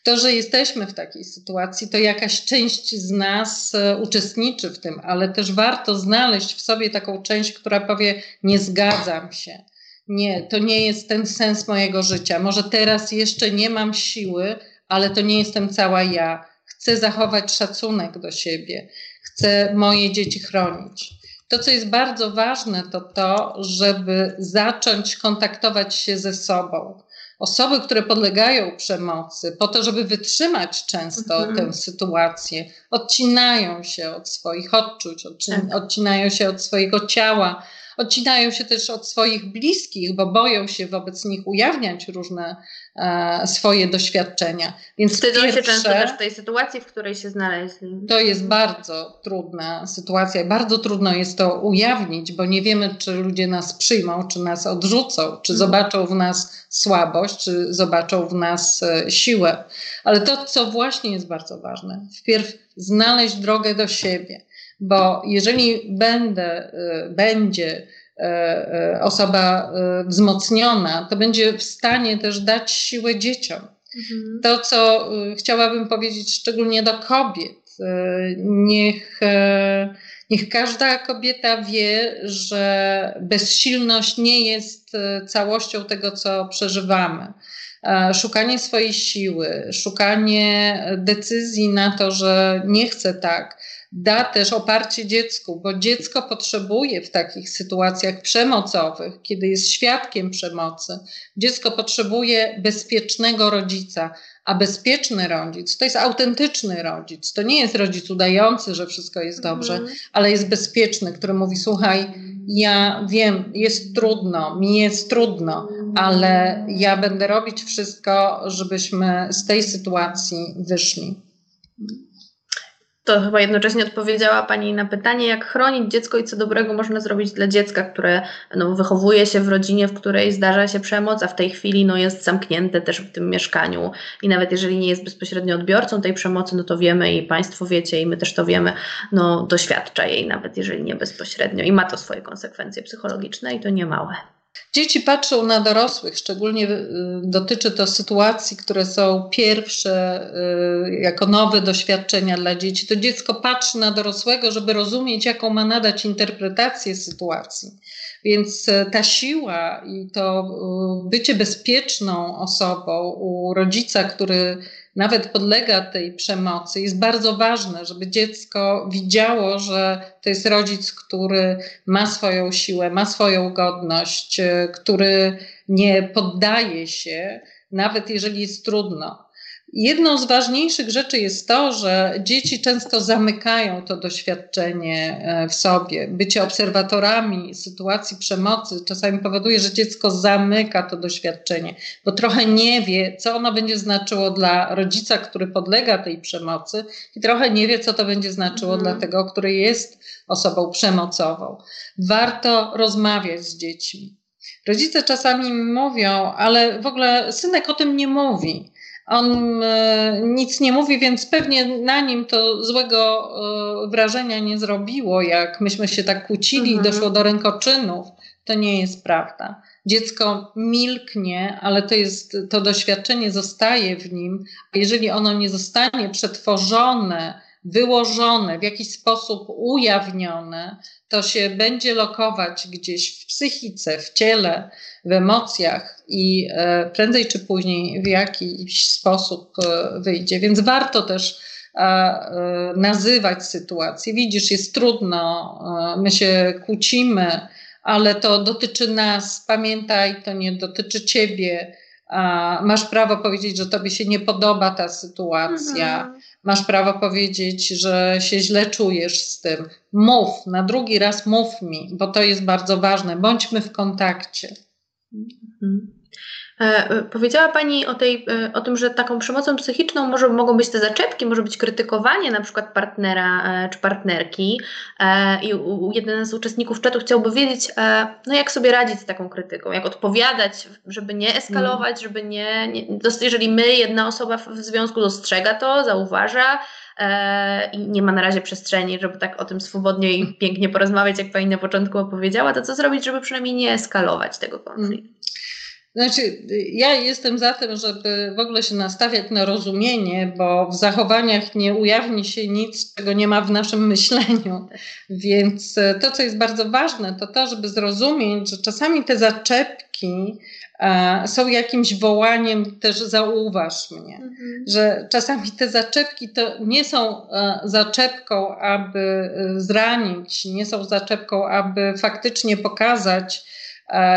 Speaker 2: To, że jesteśmy w takiej sytuacji, to jakaś część z nas e, uczestniczy w tym, ale też warto znaleźć w sobie taką część, która powie: Nie zgadzam się. Nie, to nie jest ten sens mojego życia. Może teraz jeszcze nie mam siły, ale to nie jestem cała ja. Chcę zachować szacunek do siebie, chcę moje dzieci chronić. To, co jest bardzo ważne, to to, żeby zacząć kontaktować się ze sobą osoby, które podlegają przemocy, po to, żeby wytrzymać często mhm. tę sytuację, odcinają się od swoich odczuć, tak. odcinają się od swojego ciała, odcinają się też od swoich bliskich, bo boją się wobec nich ujawniać różne e, swoje doświadczenia.
Speaker 1: Więc Wstydzą pierwsze, się często też tej sytuacji, w której się znaleźli.
Speaker 2: To jest bardzo trudna sytuacja. Bardzo trudno jest to ujawnić, bo nie wiemy, czy ludzie nas przyjmą, czy nas odrzucą, czy mhm. zobaczą w nas słabość, czy zobaczą w nas e, siłę. Ale to, co właśnie jest bardzo ważne, wpierw znaleźć drogę do siebie bo jeżeli będę, y, będzie y, y, osoba wzmocniona, to będzie w stanie też dać siłę dzieciom. Mhm. To, co chciałabym powiedzieć szczególnie do kobiet, niech, niech każda kobieta wie, że bezsilność nie jest całością tego, co przeżywamy. Szukanie swojej siły, szukanie decyzji na to, że nie chcę tak, da też oparcie dziecku, bo dziecko potrzebuje w takich sytuacjach przemocowych, kiedy jest świadkiem przemocy, dziecko potrzebuje bezpiecznego rodzica, a bezpieczny rodzic to jest autentyczny rodzic. To nie jest rodzic udający, że wszystko jest dobrze, mm. ale jest bezpieczny, który mówi: Słuchaj, ja wiem, jest trudno, mi jest trudno, ale ja będę robić wszystko, żebyśmy z tej sytuacji wyszli
Speaker 1: to chyba jednocześnie odpowiedziała Pani na pytanie, jak chronić dziecko i co dobrego można zrobić dla dziecka, które no, wychowuje się w rodzinie, w której zdarza się przemoc, a w tej chwili no, jest zamknięte też w tym mieszkaniu. I nawet jeżeli nie jest bezpośrednio odbiorcą tej przemocy, no to wiemy i Państwo wiecie, i my też to wiemy, no, doświadcza jej, nawet jeżeli nie bezpośrednio. I ma to swoje konsekwencje psychologiczne i to nie małe.
Speaker 2: Dzieci patrzą na dorosłych, szczególnie y, dotyczy to sytuacji, które są pierwsze, y, jako nowe doświadczenia dla dzieci. To dziecko patrzy na dorosłego, żeby rozumieć, jaką ma nadać interpretację sytuacji. Więc y, ta siła i to bycie bezpieczną osobą u rodzica, który nawet podlega tej przemocy, jest bardzo ważne, żeby dziecko widziało, że to jest rodzic, który ma swoją siłę, ma swoją godność, e, który nie poddaje się, nawet jeżeli jest trudno. Jedną z ważniejszych rzeczy jest to, że dzieci często zamykają to doświadczenie e, w sobie. Bycie obserwatorami sytuacji przemocy czasami powoduje, że dziecko zamyka to doświadczenie, bo trochę nie wie, co ono będzie znaczyło dla rodzica, który podlega tej przemocy, i trochę nie wie, co to będzie znaczyło mhm. dla tego, który jest osobą przemocową. Warto rozmawiać z dziećmi. Rodzice czasami mówią, ale w ogóle synek o tym nie mówi On e, nic nie mówi, więc pewnie na nim to złego e, wrażenia nie zrobiło, jak myśmy się tak kłócili i mhm. doszło do rękoczynów. To nie jest prawda. Dziecko milknie, ale to jest, to doświadczenie zostaje w nim, a jeżeli ono nie zostanie przetworzone, wyłożone, w jakiś sposób ujawnione, to się będzie lokować gdzieś w psychice, w ciele, w emocjach i e, prędzej czy później w jakiś sposób e, wyjdzie. Więc warto też e, nazywać sytuację. Widzisz, jest trudno, my się kłócimy, ale to dotyczy nas. Pamiętaj, to nie dotyczy ciebie. Masz prawo powiedzieć, że tobie się nie podoba ta sytuacja. Mhm. Masz prawo powiedzieć, że się źle czujesz z tym. Mów, na drugi raz mów mi, bo to jest bardzo ważne. Bądźmy w kontakcie. Mhm.
Speaker 1: E, e, powiedziała Pani o, tej, e, o tym, że taką przemocą psychiczną może, mogą być te zaczepki, może być krytykowanie na przykład partnera czy partnerki. I jeden z uczestników czatu chciałby wiedzieć, no jak sobie radzić z taką krytyką, jak odpowiadać, żeby nie eskalować, mm. żeby nie, nie. Jeżeli my, jedna osoba w związku dostrzega to, zauważa, i nie ma na razie przestrzeni, żeby tak o tym swobodnie i pięknie porozmawiać, jak Pani na początku opowiedziała, to co zrobić, żeby przynajmniej nie eskalować tego konfliktu?
Speaker 2: Znaczy, ja jestem za tym, żeby w ogóle się nastawiać na rozumienie, bo w zachowaniach nie ujawni się nic, czego nie ma w naszym myśleniu. Więc e, to, co jest bardzo ważne, to to, żeby zrozumieć, że czasami te zaczepki e, są jakimś wołaniem też zauważ mnie, mhm. że czasami te zaczepki to nie są e, zaczepką, aby zranić, nie są zaczepką, aby faktycznie pokazać,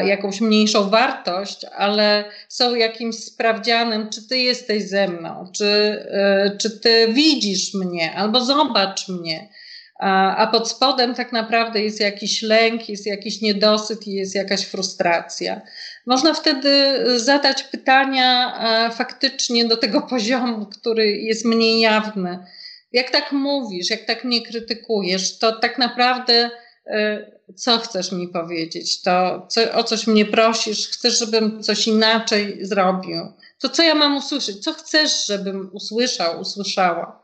Speaker 2: jakąś mniejszą wartość, ale są jakimś sprawdzianem, czy ty jesteś ze mną, czy, e, czy ty widzisz mnie, albo zobacz mnie. A pod spodem tak naprawdę jest jakiś lęk, jest jakiś niedosyt i jest jakaś frustracja. Można wtedy zadać pytania e, faktycznie do tego poziomu, który jest mniej jawny. Jak tak mówisz, jak tak mnie krytykujesz, to tak naprawdę co chcesz mi powiedzieć, to co, o coś mnie prosisz, chcesz, żebym coś inaczej zrobił. To co ja mam usłyszeć? Co chcesz, żebym usłyszał, usłyszała?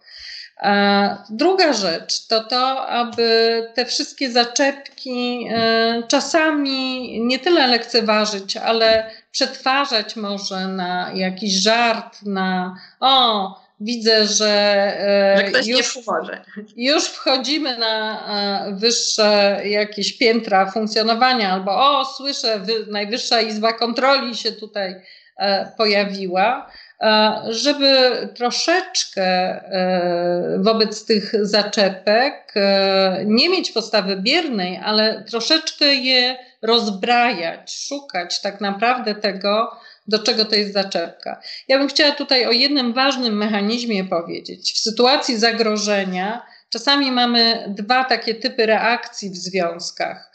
Speaker 2: A druga rzecz to to, aby te wszystkie zaczepki e, czasami nie tyle lekceważyć, ale przetwarzać może na jakiś żart, na o, widzę, że,
Speaker 1: e, że już,
Speaker 2: już wchodzimy na e, wyższe jakieś piętra funkcjonowania, albo o, słyszę, Najwyższa Izba Kontroli się tutaj e, pojawiła, żeby troszeczkę wobec tych zaczepek nie mieć postawy biernej, ale troszeczkę je rozbrajać, szukać tak naprawdę tego, do czego to jest zaczepka. Ja bym chciała tutaj o jednym ważnym mechanizmie powiedzieć. W sytuacji zagrożenia czasami mamy dwa takie typy reakcji w związkach.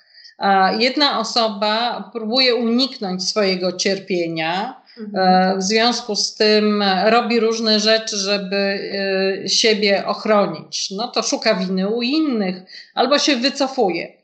Speaker 2: Jedna osoba próbuje uniknąć swojego cierpienia, mhm. e, w związku z tym robi różne rzeczy, żeby e, siebie ochronić. No to szuka winy u innych albo się wycofuje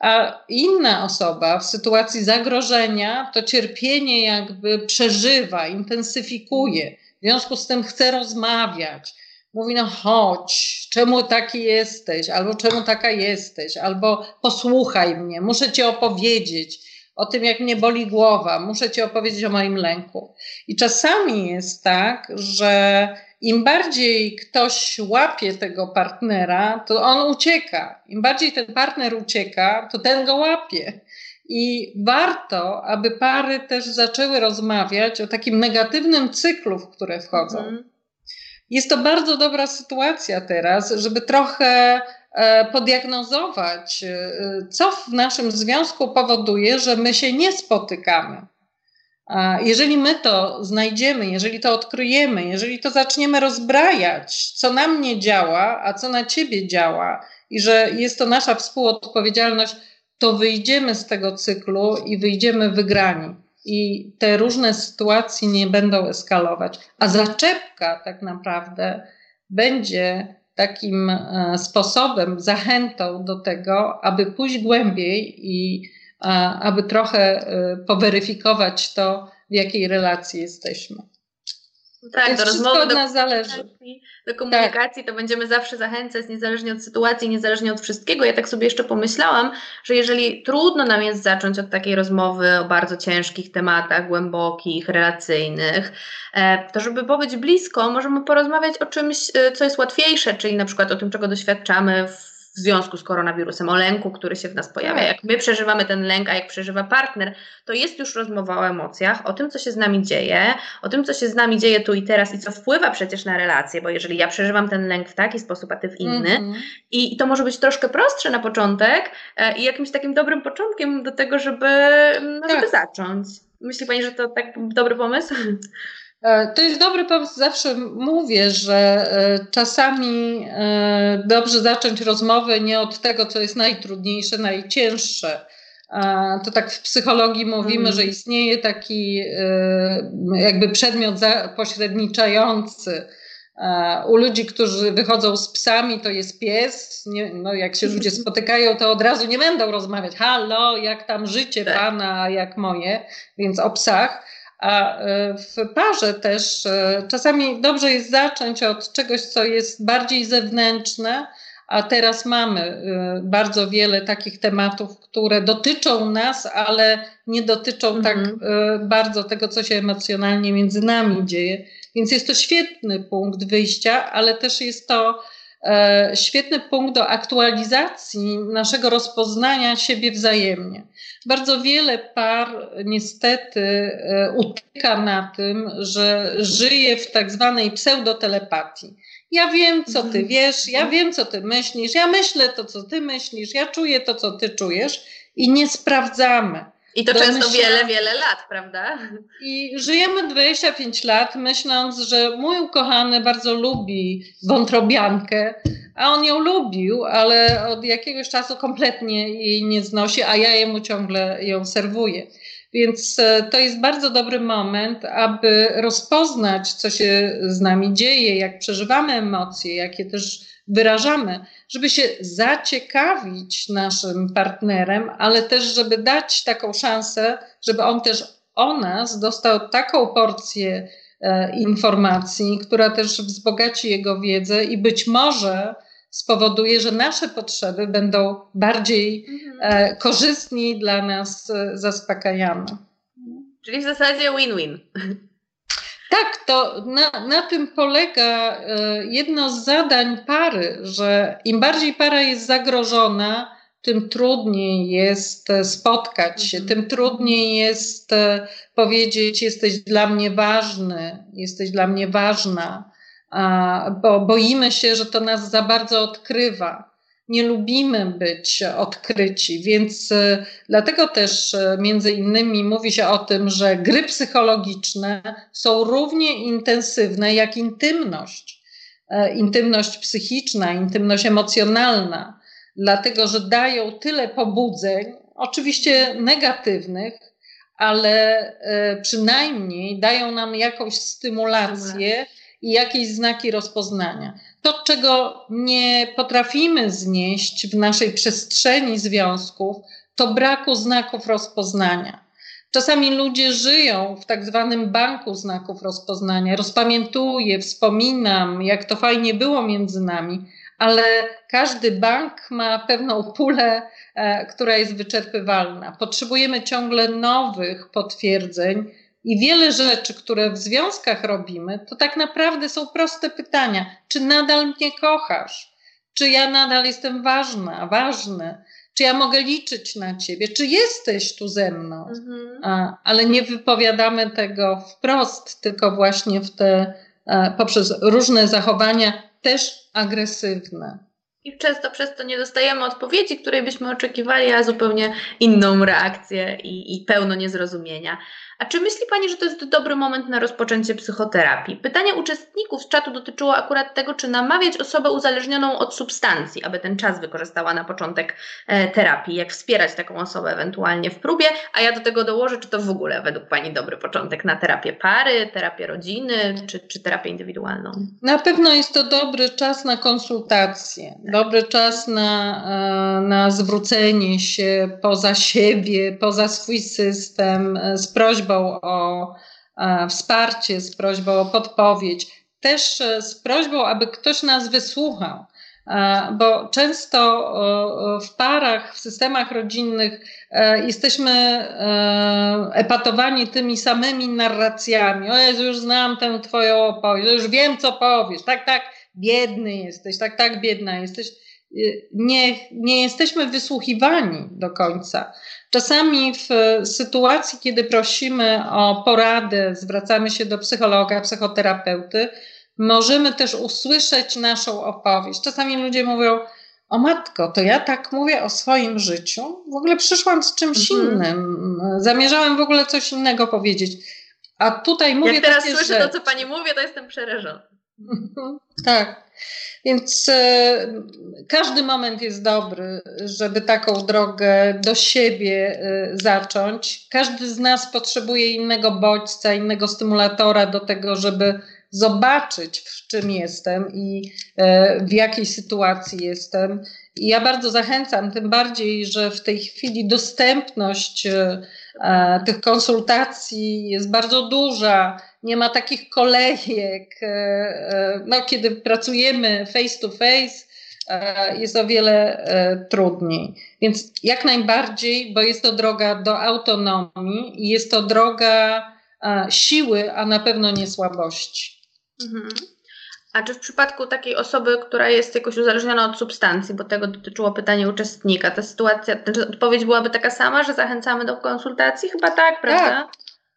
Speaker 2: a inna osoba w sytuacji zagrożenia to cierpienie jakby przeżywa, intensyfikuje. W związku z tym chce rozmawiać. Mówi, no chodź, czemu taki jesteś, albo czemu taka jesteś, albo posłuchaj mnie, muszę ci opowiedzieć o tym, jak mnie boli głowa, muszę ci opowiedzieć o moim lęku. I czasami jest tak, że im bardziej ktoś łapie tego partnera, to on ucieka. Im bardziej ten partner ucieka, to ten go łapie. I warto, aby pary też zaczęły rozmawiać o takim negatywnym cyklu, w które wchodzą. Mhm. Jest to bardzo dobra sytuacja teraz, żeby trochę e, podiagnozować, e, co w naszym związku powoduje, że my się nie spotykamy. Jeżeli my to znajdziemy, jeżeli to odkryjemy, jeżeli to zaczniemy rozbrajać, co na mnie działa, a co na ciebie działa, i że jest to nasza współodpowiedzialność, to wyjdziemy z tego cyklu i wyjdziemy wygrani. I te różne sytuacje nie będą eskalować. A zaczepka tak naprawdę będzie takim e, sposobem, zachętą do tego, aby pójść głębiej i aby trochę y, poweryfikować to, w jakiej relacji jesteśmy.
Speaker 1: Tak,
Speaker 2: Więc
Speaker 1: do rozmowy,
Speaker 2: od nas zależy.
Speaker 1: Do komunikacji tak. to będziemy zawsze zachęcać, niezależnie od sytuacji, niezależnie od wszystkiego. Ja tak sobie jeszcze pomyślałam, że jeżeli trudno nam jest zacząć od takiej rozmowy o bardzo ciężkich tematach, głębokich, relacyjnych, e, to żeby pobyć blisko, możemy porozmawiać o czymś, e, co jest łatwiejsze, czyli na przykład o tym, czego doświadczamy w w związku z koronawirusem, o lęku, który się w nas pojawia. Tak. Jak my przeżywamy ten lęk, a jak przeżywa partner, to jest już rozmowa o emocjach, o tym, co się z nami dzieje, o tym, co się z nami dzieje tu i teraz i co wpływa przecież na relacje, bo jeżeli ja przeżywam ten lęk w taki sposób, a ty w inny, mm -hmm. i to może być troszkę prostsze na początek e, i jakimś takim dobrym początkiem do tego, żeby, no, żeby tak. zacząć. Myśli Pani, że to tak dobry pomysł?
Speaker 2: E, to jest dobry pomysł. Zawsze mówię, że e, czasami e, dobrze zacząć rozmowę nie od tego, co jest najtrudniejsze, najcięższe. To tak w psychologii mówimy, mm. że istnieje taki jakby przedmiot pośredniczający. U ludzi, którzy wychodzą z psami, to jest pies. Nie, no jak się ludzie spotykają, to od razu nie będą rozmawiać. Halo, jak tam życie tak. pana, jak moje, więc o psach a e, w parze też e, czasami dobrze jest zacząć od czegoś, co jest bardziej zewnętrzne, a teraz mamy e, bardzo wiele takich tematów, które dotyczą nas, ale nie dotyczą tak mhm. tak bardzo tego, co się emocjonalnie między nami dzieje. Więc jest to świetny punkt wyjścia, ale też jest to świetny punkt do aktualizacji naszego rozpoznania siebie wzajemnie. Bardzo wiele par niestety e, utyka na tym, że żyje w tak zwanej pseudotelepatii. Ja wiem, co ty mhm. wiesz, ja wiem, co ty myślisz, ja myślę to, co ty myślisz, ja czuję to, co ty czujesz i nie sprawdzamy.
Speaker 1: I to często myślę, wiele, wiele lat, prawda?
Speaker 2: I żyjemy 25 lat, myśląc, że mój ukochany bardzo lubi wątrobiankę, a on ją lubił, ale od jakiegoś czasu kompletnie jej nie znosi, a ja jemu ciągle ją serwuję. Więc e, to jest bardzo dobry moment, aby rozpoznać, co się z nami dzieje, jak przeżywamy emocje, jakie też wyrażamy, żeby się zaciekawić naszym partnerem, ale też, żeby dać taką szansę, żeby on też o nas dostał taką porcję e, informacji, która też wzbogaci jego wiedzę i być może spowoduje, że nasze potrzeby będą bardziej mhm. e, korzystniej dla nas e, zaspokajane.
Speaker 1: Czyli w zasadzie win-win.
Speaker 2: Tak, to na, na tym polega e, jedno z zadań pary, że im bardziej para jest zagrożona, tym trudniej jest spotkać się, mhm. tym trudniej jest powiedzieć: Jesteś dla mnie ważny, jesteś dla mnie ważna, bo boimy się, że to nas za bardzo odkrywa nie lubimy być odkryci, więc e, dlatego też e, między innymi mówi się o tym, że gry psychologiczne są równie intensywne jak intymność. E, intymność psychiczna, intymność emocjonalna, dlatego że dają tyle pobudzeń, oczywiście negatywnych, ale przynajmniej dają nam jakąś stymulację i jakieś znaki rozpoznania. To, czego nie potrafimy znieść w naszej przestrzeni związków, to braku znaków rozpoznania. Czasami ludzie żyją w tak zwanym banku znaków rozpoznania. Rozpamiętuję, wspominam, jak to fajnie było między nami, ale każdy bank ma pewną pulę, e, która jest wyczerpywalna. Potrzebujemy ciągle nowych potwierdzeń, i wiele rzeczy, które w związkach robimy, to tak naprawdę są proste pytania. Czy nadal mnie kochasz? Czy ja nadal jestem ważna, ważny? Czy ja mogę liczyć na ciebie? Czy jesteś tu ze mną? Mhm. A, ale nie wypowiadamy tego wprost, tylko właśnie w te, a, poprzez różne zachowania, też agresywne.
Speaker 1: I często przez to nie dostajemy odpowiedzi, której byśmy oczekiwali, a zupełnie inną reakcję i, i pełno niezrozumienia. A czy myśli Pani, że to jest dobry moment na rozpoczęcie psychoterapii? Pytanie uczestników z czatu dotyczyło akurat tego, czy namawiać osobę uzależnioną od substancji, aby ten czas wykorzystała na początek e, terapii, jak wspierać taką osobę ewentualnie w próbie, a ja do tego dołożę, czy to w ogóle według Pani dobry początek na terapię pary, terapię rodziny, czy, czy terapię indywidualną?
Speaker 2: Na pewno jest to dobry czas na konsultacje, dobry czas na, e, na zwrócenie się poza siebie, poza swój system, e, z prośbą prośbą o wsparcie, z prośbą o podpowiedź, też z prośbą, aby ktoś nas wysłuchał bo często w parach, w systemach rodzinnych e, jesteśmy e, epatowani tymi samymi narracjami. O Jezu, już znam tę twoją opowieść, już wiem, co powiesz. Tak, tak, biedny jesteś, tak, tak, biedna jesteś. Y, nie, nie jesteśmy wysłuchiwani do końca. Czasami w sytuacji, kiedy prosimy o poradę, zwracamy się do psychologa, psychoterapeuty, możemy też usłyszeć naszą opowieść. Czasami ludzie mówią, o matko, to ja tak mówię o swoim życiu. W ogóle przyszłam z czymś mhm. innym. Zamierzałem w ogóle coś innego powiedzieć. A tutaj mówię.
Speaker 1: Jak teraz słyszę rzeczy. to, co pani mówi, to jestem przerażona.
Speaker 2: tak. Więc e, każdy moment jest dobry, żeby taką drogę do siebie e, zacząć. Każdy z nas potrzebuje innego bodźca, innego stymulatora do tego, żeby zobaczyć, w czym jestem i e, w jakiej sytuacji jestem. I ja bardzo zachęcam, tym bardziej, że w tej chwili dostępność tych konsultacji jest bardzo duża. Nie ma takich kolejek. No, kiedy pracujemy face to face, jest o wiele trudniej. Więc jak najbardziej, bo jest to droga do autonomii i jest to droga siły, a na pewno nie słabości. Mhm.
Speaker 1: A czy w przypadku takiej osoby, która jest jakoś uzależniona od substancji, bo tego dotyczyło pytanie uczestnika, ta sytuacja, znaczy odpowiedź byłaby taka sama, że zachęcamy do konsultacji? Chyba tak, prawda?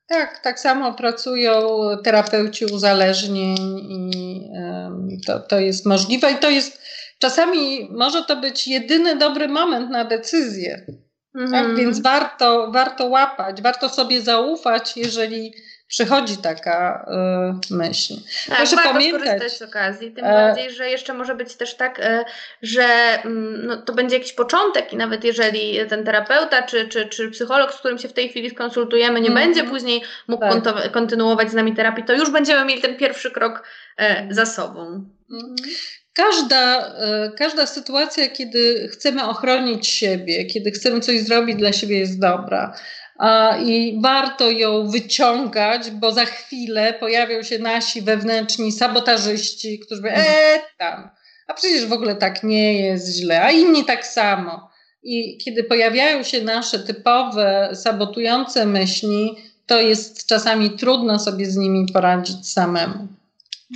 Speaker 2: Tak, tak, tak samo pracują terapeuci uzależnień i to, to jest możliwe i to jest czasami może to być jedyny dobry moment na decyzję. Tak? Mhm. Tak? Więc warto, warto łapać, warto sobie zaufać, jeżeli przychodzi taka y, myśl.
Speaker 1: Tak, Proszę warto pamiętać. skorzystać z okazji, tym e... bardziej, że jeszcze może być też tak, y, że y, no, to będzie jakiś początek i nawet jeżeli ten terapeuta czy, czy, czy psycholog, z którym się w tej chwili skonsultujemy, nie mm. będzie później mógł tak. kontynuować z nami terapii, to już będziemy mieli ten pierwszy krok e, za sobą. Mm.
Speaker 2: Każda, każda sytuacja, kiedy chcemy ochronić siebie, kiedy chcemy coś zrobić dla siebie, jest dobra i warto ją wyciągać, bo za chwilę pojawią się nasi wewnętrzni sabotażyści, którzy mówią, e tam, a przecież w ogóle tak nie jest źle, a inni tak samo. I kiedy pojawiają się nasze typowe sabotujące myśli, to jest czasami trudno sobie z nimi poradzić samemu.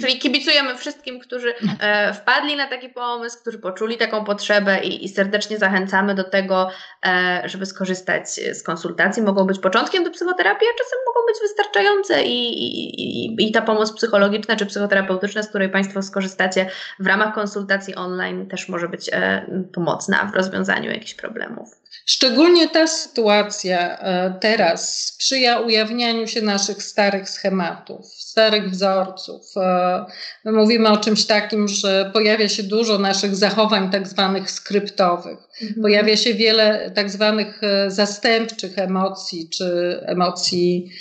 Speaker 1: Czyli kibicujemy wszystkim, którzy e, wpadli na taki pomysł, którzy poczuli taką potrzebę i, i serdecznie zachęcamy do tego, e, żeby skorzystać z konsultacji. Mogą być początkiem do psychoterapii, a czasem mogą być wystarczające i, i, i ta pomoc psychologiczna czy psychoterapeutyczna, z której Państwo skorzystacie w ramach konsultacji online, też może być e, pomocna w rozwiązaniu jakichś problemów.
Speaker 2: Szczególnie ta sytuacja e, teraz sprzyja ujawnianiu się naszych starych schematów, starych wzorców. E, my mówimy o czymś takim, że pojawia się dużo naszych zachowań tak zwanych skryptowych. Mhm. Pojawia się wiele tak zwanych e, zastępczych emocji, czy emocji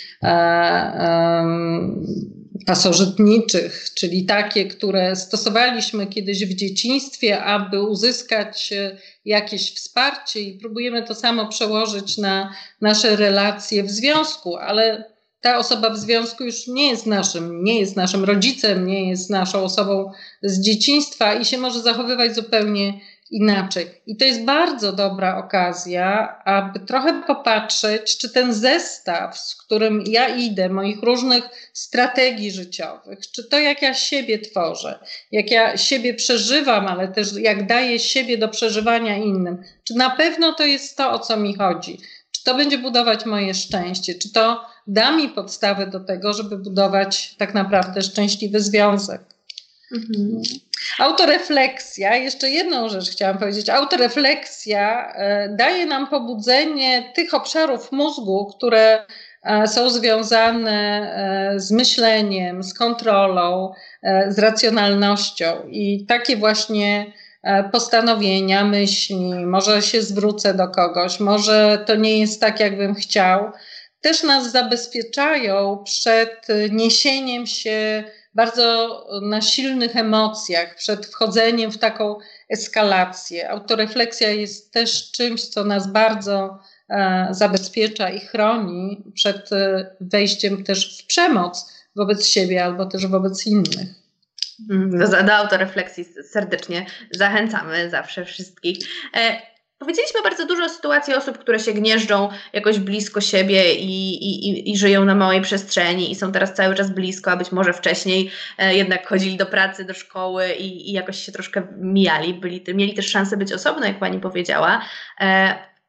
Speaker 2: pasożytniczych, czyli takie, które stosowaliśmy kiedyś w dzieciństwie, aby uzyskać e, jakieś wsparcie i próbujemy to samo przełożyć na nasze relacje w związku, ale ta osoba w związku już nie jest naszym, nie jest naszym rodzicem, nie jest naszą osobą z dzieciństwa i się może zachowywać zupełnie inaczej. I to jest bardzo dobra okazja, aby trochę popatrzeć, czy ten zestaw, z którym ja idę, moich różnych strategii życiowych, czy to jak ja siebie tworzę, jak ja siebie przeżywam, ale też jak daję siebie do przeżywania innym, czy na pewno to jest to, o co mi chodzi. Czy to będzie budować moje szczęście, czy to da mi podstawę do tego, żeby budować tak naprawdę szczęśliwy związek. Mhm. Autorefleksja, jeszcze jedną rzecz chciałam powiedzieć. Autorefleksja e, daje nam pobudzenie tych obszarów mózgu, które e, są związane e, z myśleniem, z kontrolą, z racjonalnością. I takie właśnie postanowienia, myśli, może się zwrócę do kogoś, może to nie jest tak, jakbym chciał, też nas zabezpieczają przed niesieniem się bardzo na silnych emocjach, przed wchodzeniem w taką eskalację. Autorefleksja jest też czymś, co nas bardzo zabezpiecza i chroni przed wejściem też w przemoc wobec siebie albo też wobec innych.
Speaker 1: Do, do autorefleksji serdecznie zachęcamy zawsze wszystkich. Powiedzieliśmy bardzo dużo o sytuacji osób, które się gnieżdżą jakoś blisko siebie i, i, i żyją na małej przestrzeni i są teraz cały czas blisko, a być może wcześniej e, jednak chodzili do pracy, do szkoły i, i jakoś się troszkę mijali, byli, mieli też szansę być osobno, jak pani powiedziała.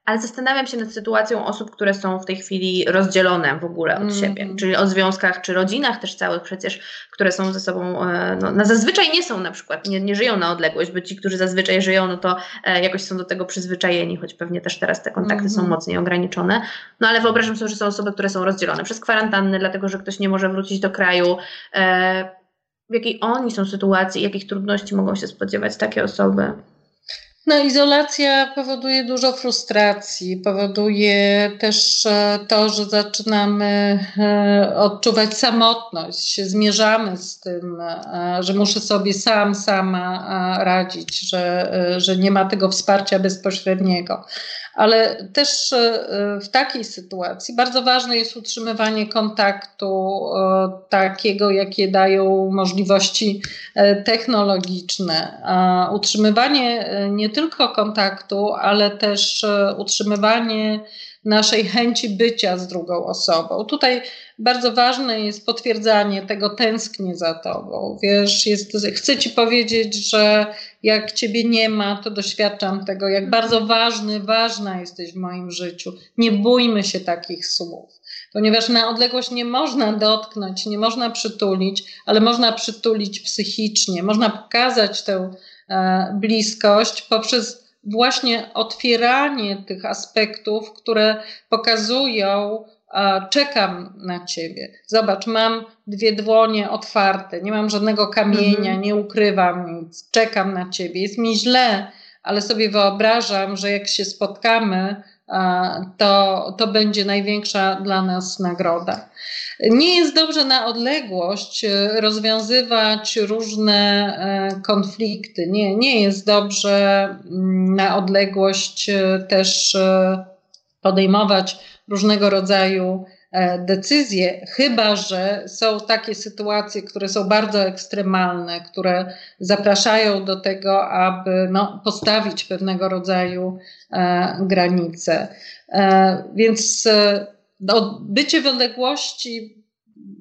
Speaker 1: Ale zastanawiam się nad sytuacją osób, które są w tej chwili rozdzielone w ogóle od mm. siebie, czyli o związkach czy rodzinach też całych przecież, które są ze sobą, e, no, no zazwyczaj nie są na przykład, nie, nie żyją na odległość, bo ci, którzy zazwyczaj żyją, no to e, jakoś są do tego przyzwyczajeni, choć pewnie też teraz te kontakty mm. są mhm. mocniej ograniczone. No ale wyobrażam sobie, że są osoby, które są rozdzielone przez kwarantanny, dlatego że ktoś nie może wrócić do kraju. E, w jakiej oni są sytuacji, jakich trudności mogą się spodziewać takie osoby?
Speaker 2: No, izolacja powoduje dużo frustracji, powoduje też e, to, że zaczynamy e, odczuwać samotność, zmierzamy z tym, e, że muszę sobie sam, sama radzić, że, że nie ma tego wsparcia bezpośredniego ale też e, w takiej sytuacji bardzo ważne jest utrzymywanie kontaktu e, takiego, jakie dają możliwości e, technologiczne. Utrzymywanie nie tylko kontaktu, ale też utrzymywanie naszej chęci bycia z drugą osobą. Tutaj bardzo ważne jest potwierdzanie tego, tęsknię za tobą. Wiesz, jest, chcę ci powiedzieć, że jak ciebie nie ma, to doświadczam tego, jak bardzo ważny, ważna jesteś w moim życiu. Nie bójmy się takich słów. Ponieważ na odległość nie można dotknąć, nie można przytulić, ale można przytulić psychicznie, można pokazać tę e, bliskość poprzez właśnie otwieranie tych aspektów, które pokazują, czekam na ciebie. Zobacz, mam dwie dłonie otwarte, nie mam żadnego kamienia, mhm. nie ukrywam nic, czekam na ciebie. Jest mi źle, ale sobie wyobrażam, że jak się spotkamy, to, to będzie największa dla nas nagroda. Nie jest dobrze na odległość e, rozwiązywać różne e, konflikty. Nie, nie jest dobrze mm, na odległość e, też podejmować różnego rodzaju decyzje, chyba że są takie sytuacje, które są bardzo ekstremalne, które zapraszają do tego, aby no, postawić pewnego rodzaju granice. Więc no, bycie w odległości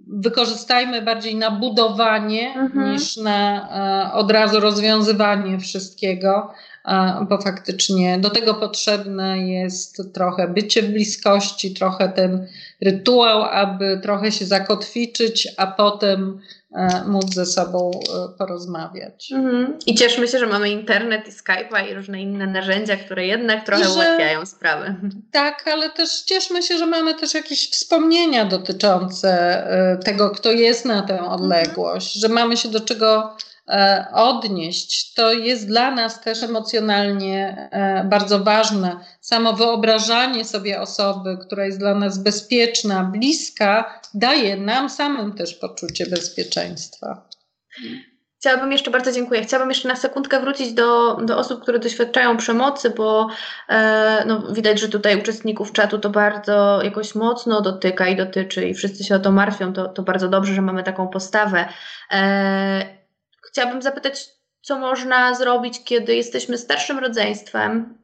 Speaker 2: wykorzystajmy bardziej na budowanie mhm. niż na e, od razu rozwiązywanie wszystkiego, e, bo faktycznie do tego potrzebne jest trochę bycie w bliskości, trochę ten rytuał, aby trochę się zakotwiczyć, a potem E, móc ze sobą e, porozmawiać. Mhm.
Speaker 1: I cieszmy się, że mamy internet i Skype'a i różne inne narzędzia, które jednak trochę że, ułatwiają sprawy.
Speaker 2: Tak, ale też cieszmy się, że mamy też jakieś wspomnienia dotyczące e, tego, kto jest na tę odległość, mhm. że mamy się do czego E, odnieść, to jest dla nas też emocjonalnie e, bardzo ważne. Samo wyobrażanie sobie osoby, która jest dla nas bezpieczna, bliska, daje nam samym też poczucie bezpieczeństwa.
Speaker 1: Chciałabym jeszcze, bardzo dziękuję, chciałabym jeszcze na sekundkę wrócić do, do osób, które doświadczają przemocy, bo e, no, widać, że tutaj uczestników czatu to bardzo jakoś mocno dotyka i dotyczy i wszyscy się o to martwią, to, to bardzo dobrze, że mamy taką postawę. E, Chciałabym zapytać, co można zrobić, kiedy jesteśmy starszym rodzeństwem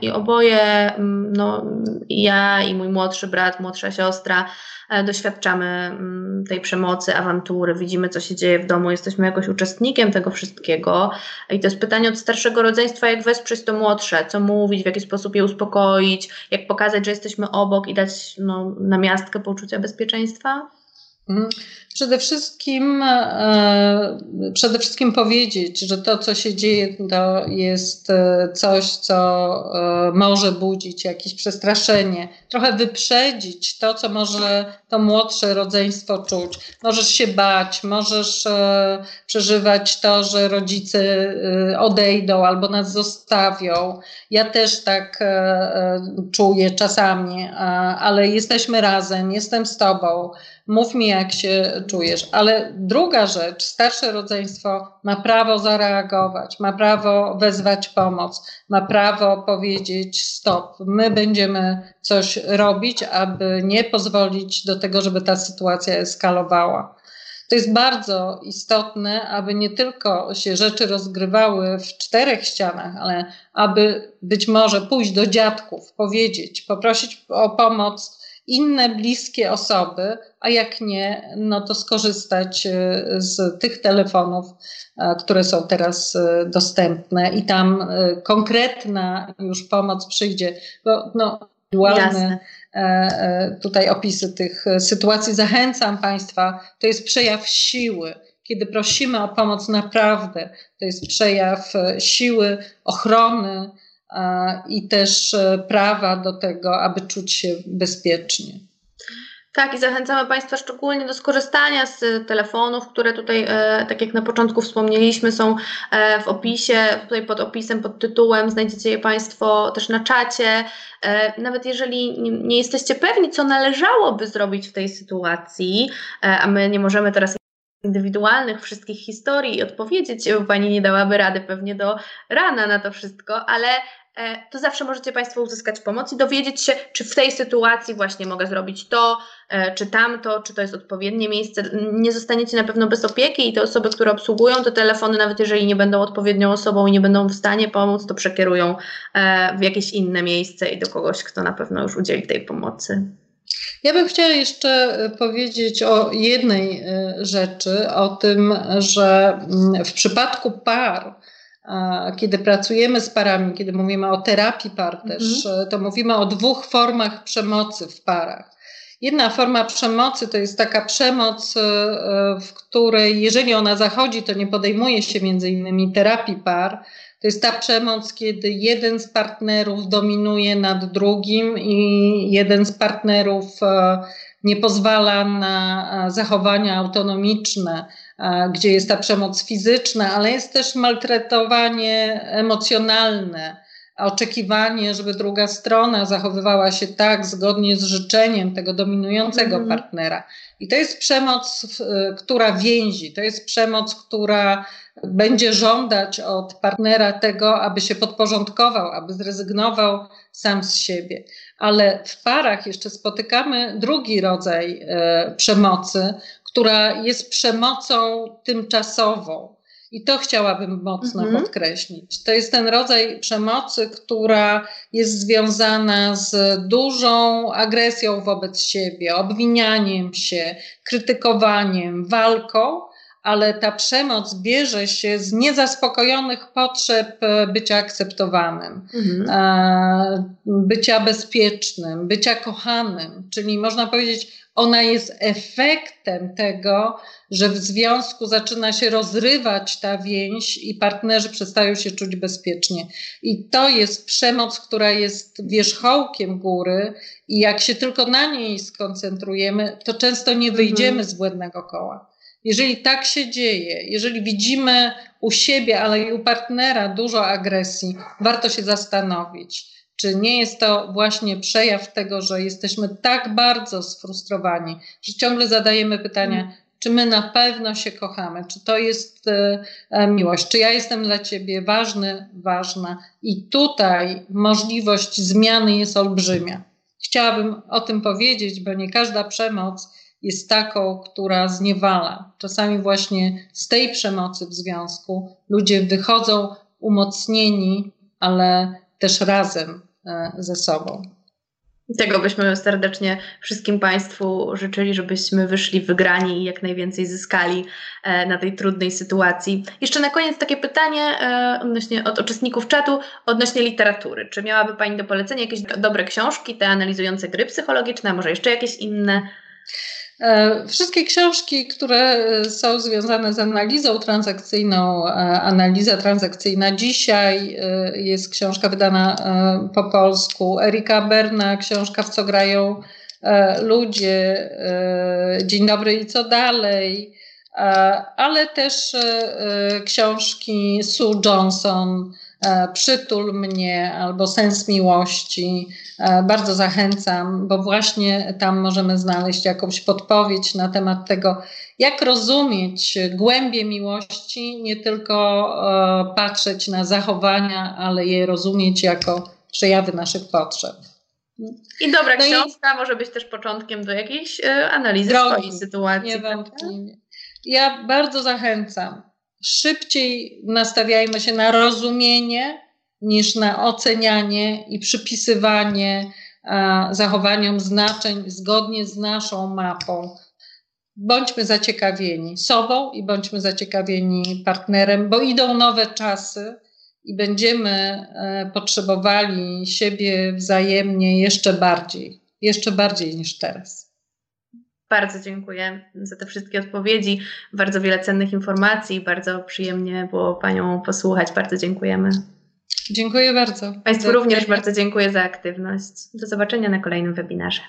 Speaker 1: i oboje, mm, no, ja i mój młodszy brat, młodsza siostra, e, doświadczamy mm, tej przemocy, awantury, widzimy, co się dzieje w domu, jesteśmy jakoś uczestnikiem tego wszystkiego. I to jest pytanie od starszego rodzeństwa, jak wesprzeć to młodsze, co mówić, w jaki sposób je uspokoić, jak pokazać, że jesteśmy obok i dać no, namiastkę poczucia bezpieczeństwa?
Speaker 2: Przede wszystkim, e, przede wszystkim powiedzieć, że to, co się dzieje, to jest e, coś, co e, może budzić jakieś przestraszenie, trochę wyprzedzić to, co może to młodsze rodzeństwo czuć. Możesz się bać, możesz przeżywać to, że rodzice odejdą albo nas zostawią. Ja też tak czuję czasami, ale jesteśmy razem, jestem z tobą. Mów mi, jak się czujesz. Ale druga rzecz, starsze rodzeństwo ma prawo zareagować, ma prawo wezwać pomoc, ma prawo powiedzieć stop, my będziemy coś robić, aby nie pozwolić do tego, żeby ta sytuacja eskalowała. To jest bardzo istotne, aby nie tylko się rzeczy rozgrywały w czterech ścianach, ale aby być może pójść do dziadków, powiedzieć, poprosić o pomoc inne bliskie osoby, a jak nie, no to skorzystać e, z tych telefonów, e, które są teraz e, dostępne i tam konkretna już pomoc przyjdzie, bo no, indywidualne tutaj opisy tych sytuacji. Zachęcam Państwa, to jest przejaw siły. Kiedy prosimy o pomoc naprawdę, to jest przejaw siły, ochrony, i też e, prawa do tego, aby czuć się bezpiecznie.
Speaker 1: Tak, i zachęcamy Państwa szczególnie do skorzystania z telefonów, które tutaj, e, tak jak na początku wspomnieliśmy, są e, w opisie, tutaj pod opisem, pod tytułem. Znajdziecie je Państwo też na czacie. Nawet jeżeli nie jesteście pewni, co należałoby zrobić w tej sytuacji, a my nie możemy teraz indywidualnych wszystkich historii i odpowiedzieć, bo Pani nie dałaby rady pewnie do rana na to wszystko, ale to zawsze możecie Państwo uzyskać pomoc i dowiedzieć się, czy w tej sytuacji właśnie mogę zrobić to, e, czy tamto, czy to jest odpowiednie miejsce. Nie zostaniecie na pewno bez opieki i te osoby, które obsługują te telefony, nawet jeżeli nie będą odpowiednią osobą i nie będą w stanie pomóc, to przekierują e, w jakieś inne miejsce i do kogoś, kto na pewno już udzieli tej pomocy.
Speaker 2: Ja bym chciała jeszcze powiedzieć o jednej rzeczy, o tym, że mm, w przypadku par, kiedy pracujemy z parami, kiedy mówimy o terapii par też, mhm. to mówimy o dwóch formach przemocy w parach. Jedna forma przemocy to jest taka przemoc, e, w której jeżeli ona zachodzi, to nie podejmuje się między innymi terapii par. To jest ta przemoc, kiedy jeden z partnerów dominuje nad drugim i jeden z partnerów e, nie pozwala na e, zachowania autonomiczne gdzie jest ta przemoc fizyczna, ale jest też maltretowanie emocjonalne, oczekiwanie, żeby druga strona zachowywała się tak zgodnie z życzeniem tego dominującego mm. partnera. I to jest przemoc, która więzi, to jest przemoc, która będzie żądać od partnera tego, aby się podporządkował, aby zrezygnował sam z siebie. Ale w parach jeszcze spotykamy drugi rodzaj e, przemocy, która jest przemocą tymczasową. I to chciałabym mocno mhm. podkreślić. To jest ten rodzaj przemocy, która jest związana z dużą agresją wobec siebie, obwinianiem się, krytykowaniem, walką, ale ta przemoc bierze się z niezaspokojonych potrzeb bycia akceptowanym, mhm. bycia bezpiecznym, bycia kochanym. Czyli można powiedzieć, ona jest efektem tego, że w związku zaczyna się rozrywać ta więź i partnerzy przestają się czuć bezpiecznie. I to jest przemoc, która jest wierzchołkiem góry, i jak się tylko na niej skoncentrujemy, to często nie wyjdziemy mhm. z błędnego koła. Jeżeli tak się dzieje, jeżeli widzimy u siebie, ale i u partnera dużo agresji, warto się zastanowić czy nie jest to właśnie przejaw tego, że jesteśmy tak bardzo sfrustrowani, że ciągle zadajemy pytania, mm. czy my na pewno się kochamy, czy to jest e, e, miłość, czy ja jestem dla ciebie ważny, ważna. I tutaj możliwość zmiany jest olbrzymia. Chciałabym o tym powiedzieć, bo nie każda przemoc jest taką, która zniewala. Czasami właśnie z tej przemocy w związku ludzie wychodzą umocnieni, ale też razem e, ze sobą.
Speaker 1: Tego byśmy serdecznie wszystkim Państwu życzyli, żebyśmy wyszli wygrani i jak najwięcej zyskali e, na tej trudnej sytuacji. Jeszcze na koniec takie pytanie e, odnośnie, od uczestników czatu odnośnie literatury. Czy miałaby Pani do polecenia jakieś dobre książki, te analizujące gry psychologiczne, a może jeszcze jakieś inne?
Speaker 2: E, wszystkie książki, które e, są związane z analizą transakcyjną, e, analiza transakcyjna dzisiaj, jest książka wydana po polsku. Erika Berna, książka W co grają ludzie, Dzień dobry i co dalej, ale też książki Sue Johnson, przytul mnie albo sens miłości. E, bardzo zachęcam, bo właśnie tam możemy znaleźć jakąś podpowiedź na temat tego, jak rozumieć głębie miłości, nie tylko e, patrzeć na zachowania, ale je rozumieć jako przejawy naszych potrzeb.
Speaker 1: I dobra no książka i... może być też początkiem do jakiejś analizy Drogi, swojej sytuacji.
Speaker 2: Niewątpliwie. Ja bardzo zachęcam szybciej nastawiajmy się na rozumienie niż na ocenianie i przypisywanie zachowaniom znaczeń zgodnie z naszą mapą. Bądźmy zaciekawieni sobą i bądźmy zaciekawieni partnerem, bo idą nowe czasy i będziemy e, potrzebowali siebie wzajemnie jeszcze bardziej, jeszcze bardziej niż teraz.
Speaker 1: Bardzo dziękuję za te wszystkie odpowiedzi, bardzo wiele cennych informacji, bardzo przyjemnie było Panią posłuchać. Bardzo dziękujemy.
Speaker 2: Dziękuję bardzo.
Speaker 1: Państwu również bardzo dziękuję za aktywność. Do zobaczenia na kolejnym webinarze.